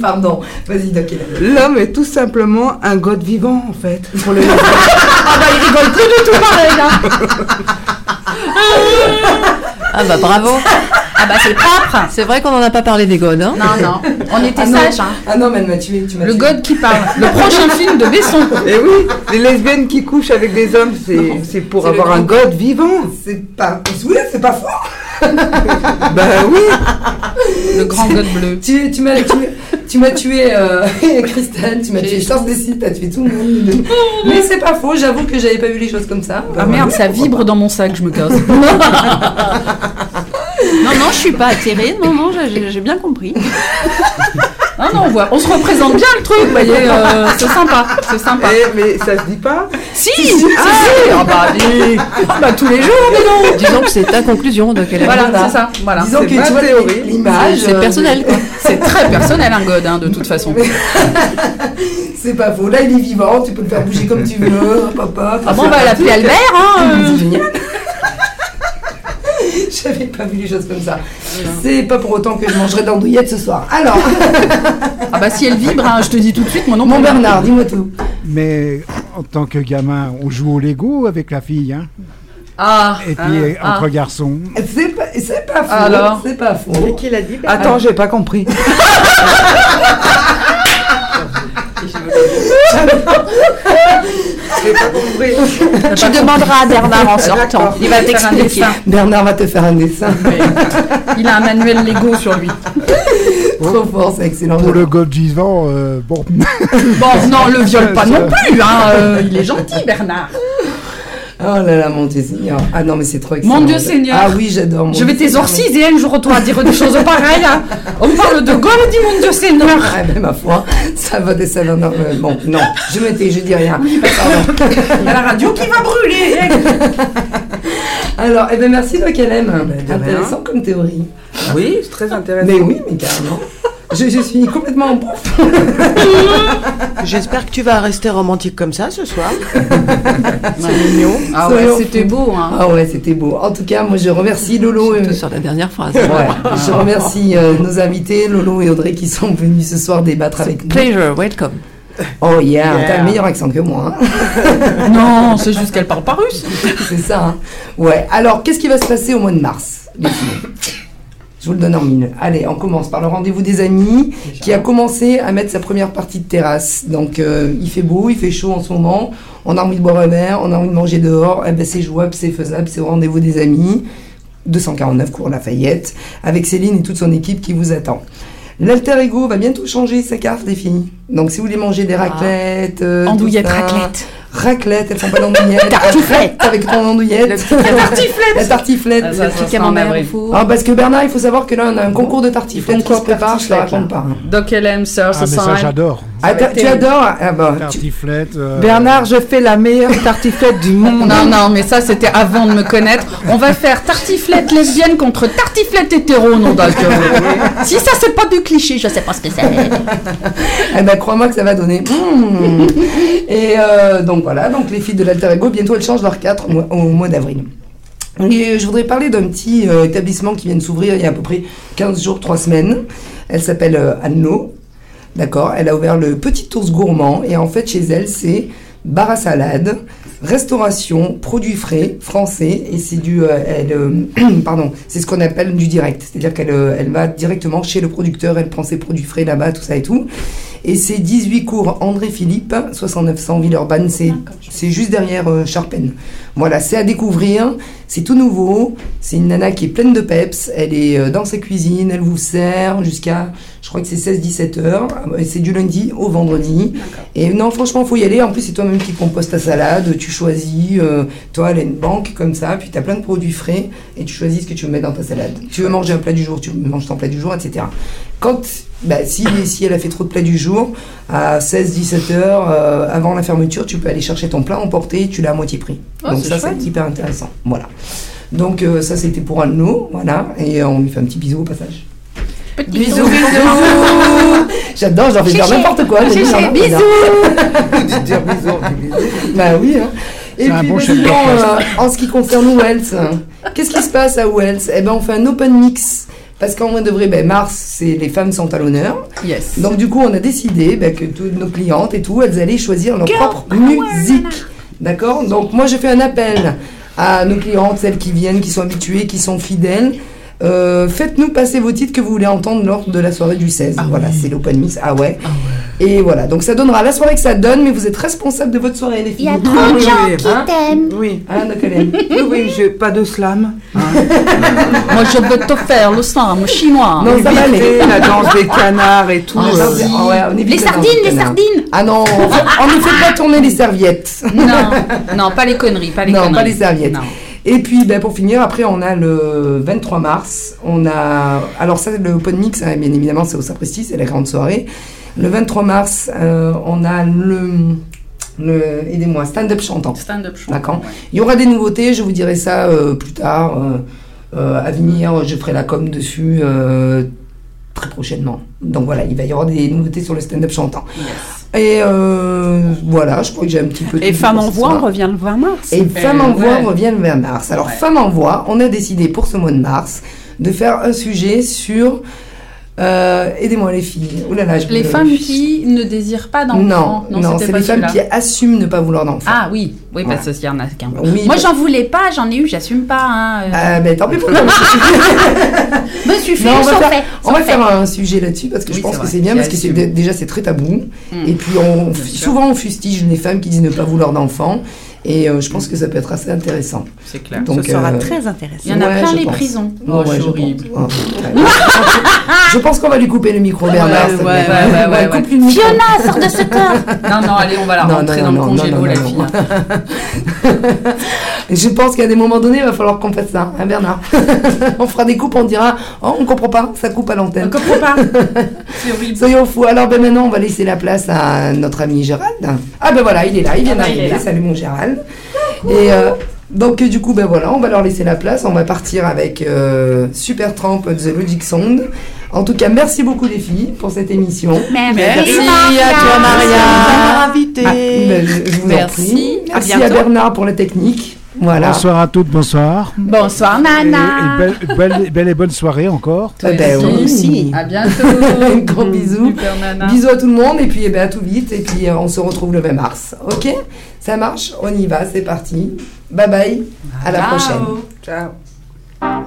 Pardon. Vas-y, Doc. L'homme est tout simplement un god vivant, en fait. Pour. Ah bah il rigole plus du tout pareil. Hein. Ah bah bravo. Ah bah c'est propre. C'est vrai qu'on n'en a pas parlé des godes. Hein. Non, non. On était Ah sages. Hein. Ah non, mais elle m'a tué. Tu m'as Le tué. God qui parle. Le prochain film de Besson. Et oui, les lesbiennes qui couchent avec des hommes, c'est c'est pour avoir un god vivant. C'est pas. Oui, c'est pas fort. Bah oui. Le grand God bleu. Tu, tu m'as tu, tu m'as tué, euh, Christelle, tu m'as tué Charles Dessy, t'as tué tout le monde. Mais c'est pas faux, j'avoue que j'avais pas vu les choses comme ça. Ah merde, ça vibre dans mon sac, je me casse. Non, non, je suis pas attirée. Non, non, j'ai bien compris. Ah non, on voit. On se représente bien le truc, vous voyez. euh, c'est sympa. C'est sympa. Eh, mais ça se dit pas. Si, si, si. Ah bah, dis- ah bah, tous les jours, mais non. Disons que c'est ta conclusion de quelle Voilà, Voilà. c'est ça. Voilà. Disons C'est que tu vois théorie. l'image. C'est euh, personnel quoi. C'est très personnel, un God, hein, de toute façon. C'est pas faux. Là, il est vivant, tu peux le faire bouger comme tu veux. Papa. Ah bon, on va l'appeler Albert, hein. euh. J'avais pas vu les choses comme ça. C'est pas pour autant que je mangerai d'andouillettes ce soir. Alors, Ah bah, si elle vibre, hein, je te dis tout de suite, mon nom. mon Bernard, dis-moi tout. Mais en tant que gamin, on joue au Lego avec la fille, hein. Ah. Et puis ah. entre garçons. C'est pas, c'est pas faux. Alors C'est pas faux. C'est qui l'a dit Attends, j'ai pas compris. Tu demanderas à Bernard en sortant. Il va Faire un t'expliquer. dessin. Bernard va te faire un dessin. Il a un manuel Lego sur lui. Trop fort, c'est excellent. Pour le god vivant, euh, bon. Bon, non, le viole pas non plus, hein. euh, il est gentil, Bernard. Oh là là, mon Dieu Seigneur. Ah non, mais c'est trop excellent. Mon Dieu Seigneur. Ah oui, j'adore. Je vais t'exorciser un jour, toi, à dire des choses pareilles. hein. On parle de dis mon Dieu Seigneur. Ah ben ma foi, ça va des non, euh, bon, non, je m'étais, je dis rien. Pardon. Il y a la radio qui va brûler. Alors, eh ben merci de qu'elle Ben, Intéressant comme théorie. Oui, c'est très intéressant. Mais oui, mais carrément. Je, je suis complètement en pouf. J'espère que tu vas rester romantique comme ça ce soir. C'est mignon. Ah ouais, c'était beau. Hein. Ah ouais, c'était beau. En tout cas, moi je remercie Lolo. et- Surtout sur la dernière phrase. Ouais, je remercie euh, nos invités, Lolo et Audrey, qui sont venus ce soir débattre avec nous. Pleasure, welcome. Oh yeah, Yeah. t'as le meilleur accent que moi. hein. Non, c'est juste qu'elle parle pas russe. C'est ça. hein. Ouais. Alors, qu'est-ce qui va se passer au mois de mars les filles Je vous le donne en mille. Allez, on commence par le rendez-vous des amis, qui a commencé à mettre sa première partie de terrasse. Donc, euh, il fait beau, il fait chaud en ce moment. On a envie de boire un verre, on a envie de manger dehors. Eh ben, c'est jouable, c'est faisable, c'est au rendez-vous des amis. 249 cours Lafayette, avec Céline et toute son équipe qui vous attend. L'alter ego va bientôt changer sa carte, les filles. Donc, si vous voulez manger des raclettes, euh, tout Andouillette, ça- raclette. Elles font pas d'andouillette. Tartiflette. Avec ton andouillette. La tartiflette. La tartiflette. Ah, ça. Ah, parce que Bernard, il faut savoir que là, on a un concours de tartiflette qui se Concours prépare, je te tartiflette, raconte pas. Doc LM, Sir Ah, mais ça, Society. j'adore. Ah, tu adores Ah, bah, Tartiflette. euh, Bernard, je fais la meilleure tartiflette du monde. Non, non, mais ça c'était avant de me connaître. On va faire tartiflette lesbienne contre tartiflette hétéro, non euh, Si ça c'est pas du cliché, je sais pas ce que c'est. Eh ben, crois-moi que ça va donner. Mmh. Et euh, donc voilà, donc les filles de l'Alter Ego, bientôt elles changent leur 4 au mois, au mois d'avril. Et je voudrais parler d'un petit euh, établissement qui vient de s'ouvrir il y a à peu près 15 jours, 3 semaines. Elle s'appelle euh, Anno. D'accord Elle a ouvert le Petit Ours Gourmand. Et en fait, chez elle, c'est bar à salade, restauration, produits frais, français. Et c'est du. euh, elle, euh, pardon, c'est ce qu'on appelle du direct. C'est-à-dire qu'elle euh, elle va directement chez le producteur, elle prend ses produits frais là-bas, tout ça et tout. Et c'est 18 cours André Philippe, 6900 Villeurbanne, c'est c'est juste derrière Charpennes. Voilà, c'est à découvrir, c'est tout nouveau, c'est une nana qui est pleine de peps, elle est euh, dans sa cuisine, elle vous sert jusqu'à, je crois que c'est 16-17 heures, et c'est du lundi au vendredi. Et non, franchement, faut y aller, en plus c'est toi-même qui composes ta salade, tu choisis, euh, toi, elle a une banque comme ça, puis tu as plein de produits frais, et tu choisis ce que tu veux mettre dans ta salade. Tu veux manger un plat du jour, tu manges ton plat du jour, etc. Quand, bah, si, si elle a fait trop de plats du jour, à 16-17 heures, euh, avant la fermeture, tu peux aller chercher ton plat emporté, tu l'as à moitié prix. Oh, Donc ça, c'est hyper intéressant. Voilà. Donc euh, ça, c'était pour Anno, voilà, et euh, on lui fait un petit bisou au passage. Bisous, bisous J'adore, j'en fais dire n'importe quoi. j'ai j'adore. De dire bisous, bisous. Bah oui. hein. Et C'est un puis bon bah, euh, en ce qui concerne Wells, qu'est-ce qui se passe à Wells? Eh ben, on fait un open mix. Parce qu'en vrai de vrai, ben, mars, c'est les femmes sont à l'honneur. Yes. Donc du coup, on a décidé ben, que toutes nos clientes et tout, elles allaient choisir leur propre musique. D'accord? Donc moi, je fais un appel à nos clientes, celles qui viennent, qui sont habituées, qui sont fidèles. Euh, Faites-nous passer vos titres que vous voulez entendre lors de la soirée du 16. voilà, c'est l'open mix. Ah ouais. Et voilà, donc ça donnera la soirée que ça donne, mais vous êtes responsable de votre soirée, les filles. Il y a trop de gens oui, qui hein t'aiment. Oui. Ah, Hélène. Oui, oui, je, pas de slam. Moi, je veux te faire le slam chinois. Non, ça va aller. La danse des canards et tout. Ah, euh, ah ouais, on Les sardines, les canards. sardines. Ah non, on, ne fait pas tourner les serviettes. Non, non, pas les conneries, pas les non, conneries. pas les serviettes. Non. Et puis, ben, pour finir, après, on a le 23 mars. On a. Alors, ça, le open mix, hein, bien évidemment, c'est au Sapristi, c'est la grande soirée. Le 23 mars, euh, on a le. le Aidez-moi, stand-up chantant. Stand-up show. D'accord. Il y aura des nouveautés, je vous dirai ça euh, plus tard. euh, à venir, je ferai la com dessus très prochainement. Donc voilà, il va y avoir des nouveautés sur le stand-up chantant. Et euh, voilà, je crois que j'ai un petit peu. Et Femme en voix revient le 20 mars. Et Femme en voix ouais. revient le 20 mars. Alors, Ouais. Femme en voix, on a décidé pour ce mois de mars de faire un sujet sur. Euh, Aidez-moi les filles. Ouh là là, je Les me- femmes qui ne désirent pas d'enfants. Non, non, c'est les femmes qui assument ne pas vouloir d'enfants. Ah oui, oui, parce qu'il y en a qu'un. Oui, Moi, j'en voulais pas, j'en ai eu, j'assume pas. Hein. euh. Ah, ben tant pis pour toi. Me suis fait, Non, on va faire, faits, on va faire un sujet là-dessus parce que Oui, je pense que c'est bien parce que assume. déjà c'est très tabou Mm. et puis on, souvent on fustige les femmes qui disent ne pas vouloir d'enfants et euh, je pense que ça peut être assez intéressant. C'est clair. Donc, Ce sera euh, très intéressant. Il y en a ouais, plein les pense. prisons. Ouais, Oh, ouais, c'est je horrible. pense. Ouais. je pense qu'on va lui couper le micro, Bernard. Ouais, ouais, ouais, ouais, ouais. Fiona, sors de ce corps. Non, non, allez, on va la Non, rentrer non, dans non, le congélo, non, la fille. non. Je pense qu'à des moments donnés, il va falloir qu'on fasse ça, hein, Bernard. on fera des coupes, on dira, oh, on comprend pas, ça coupe à l'antenne. On comprend pas. C'est horrible. Soyons fous. Alors ben maintenant, on va laisser la place à notre ami Gérald. Ah ben voilà, il est là, il vient Ah est d'arriver. Salut mon Gérald. Et euh, donc du coup, ben voilà, on va leur laisser la place. On va partir avec euh, Super Tramp The Logic Sound. En tout cas, merci beaucoup les filles pour cette émission. Merci, Merci Maria. à toi, Maria. invité. Ah, ben, je, je vous en Merci. prie. À Merci à. Bernard pour la technique. Voilà. Bonsoir à toutes, bonsoir. Bonsoir, Et, Nana. et belle, belle- belle et bonne soirée encore. Eh ben, Toi aussi. À bientôt. Un gros bisou. Super nana. Bisous à tout le monde et puis eh ben, à tout vite et puis euh, on se retrouve le 20 mars. Ok? Ça marche? On y va, c'est parti. Bye bye. À la Ciao. prochaine. Ciao.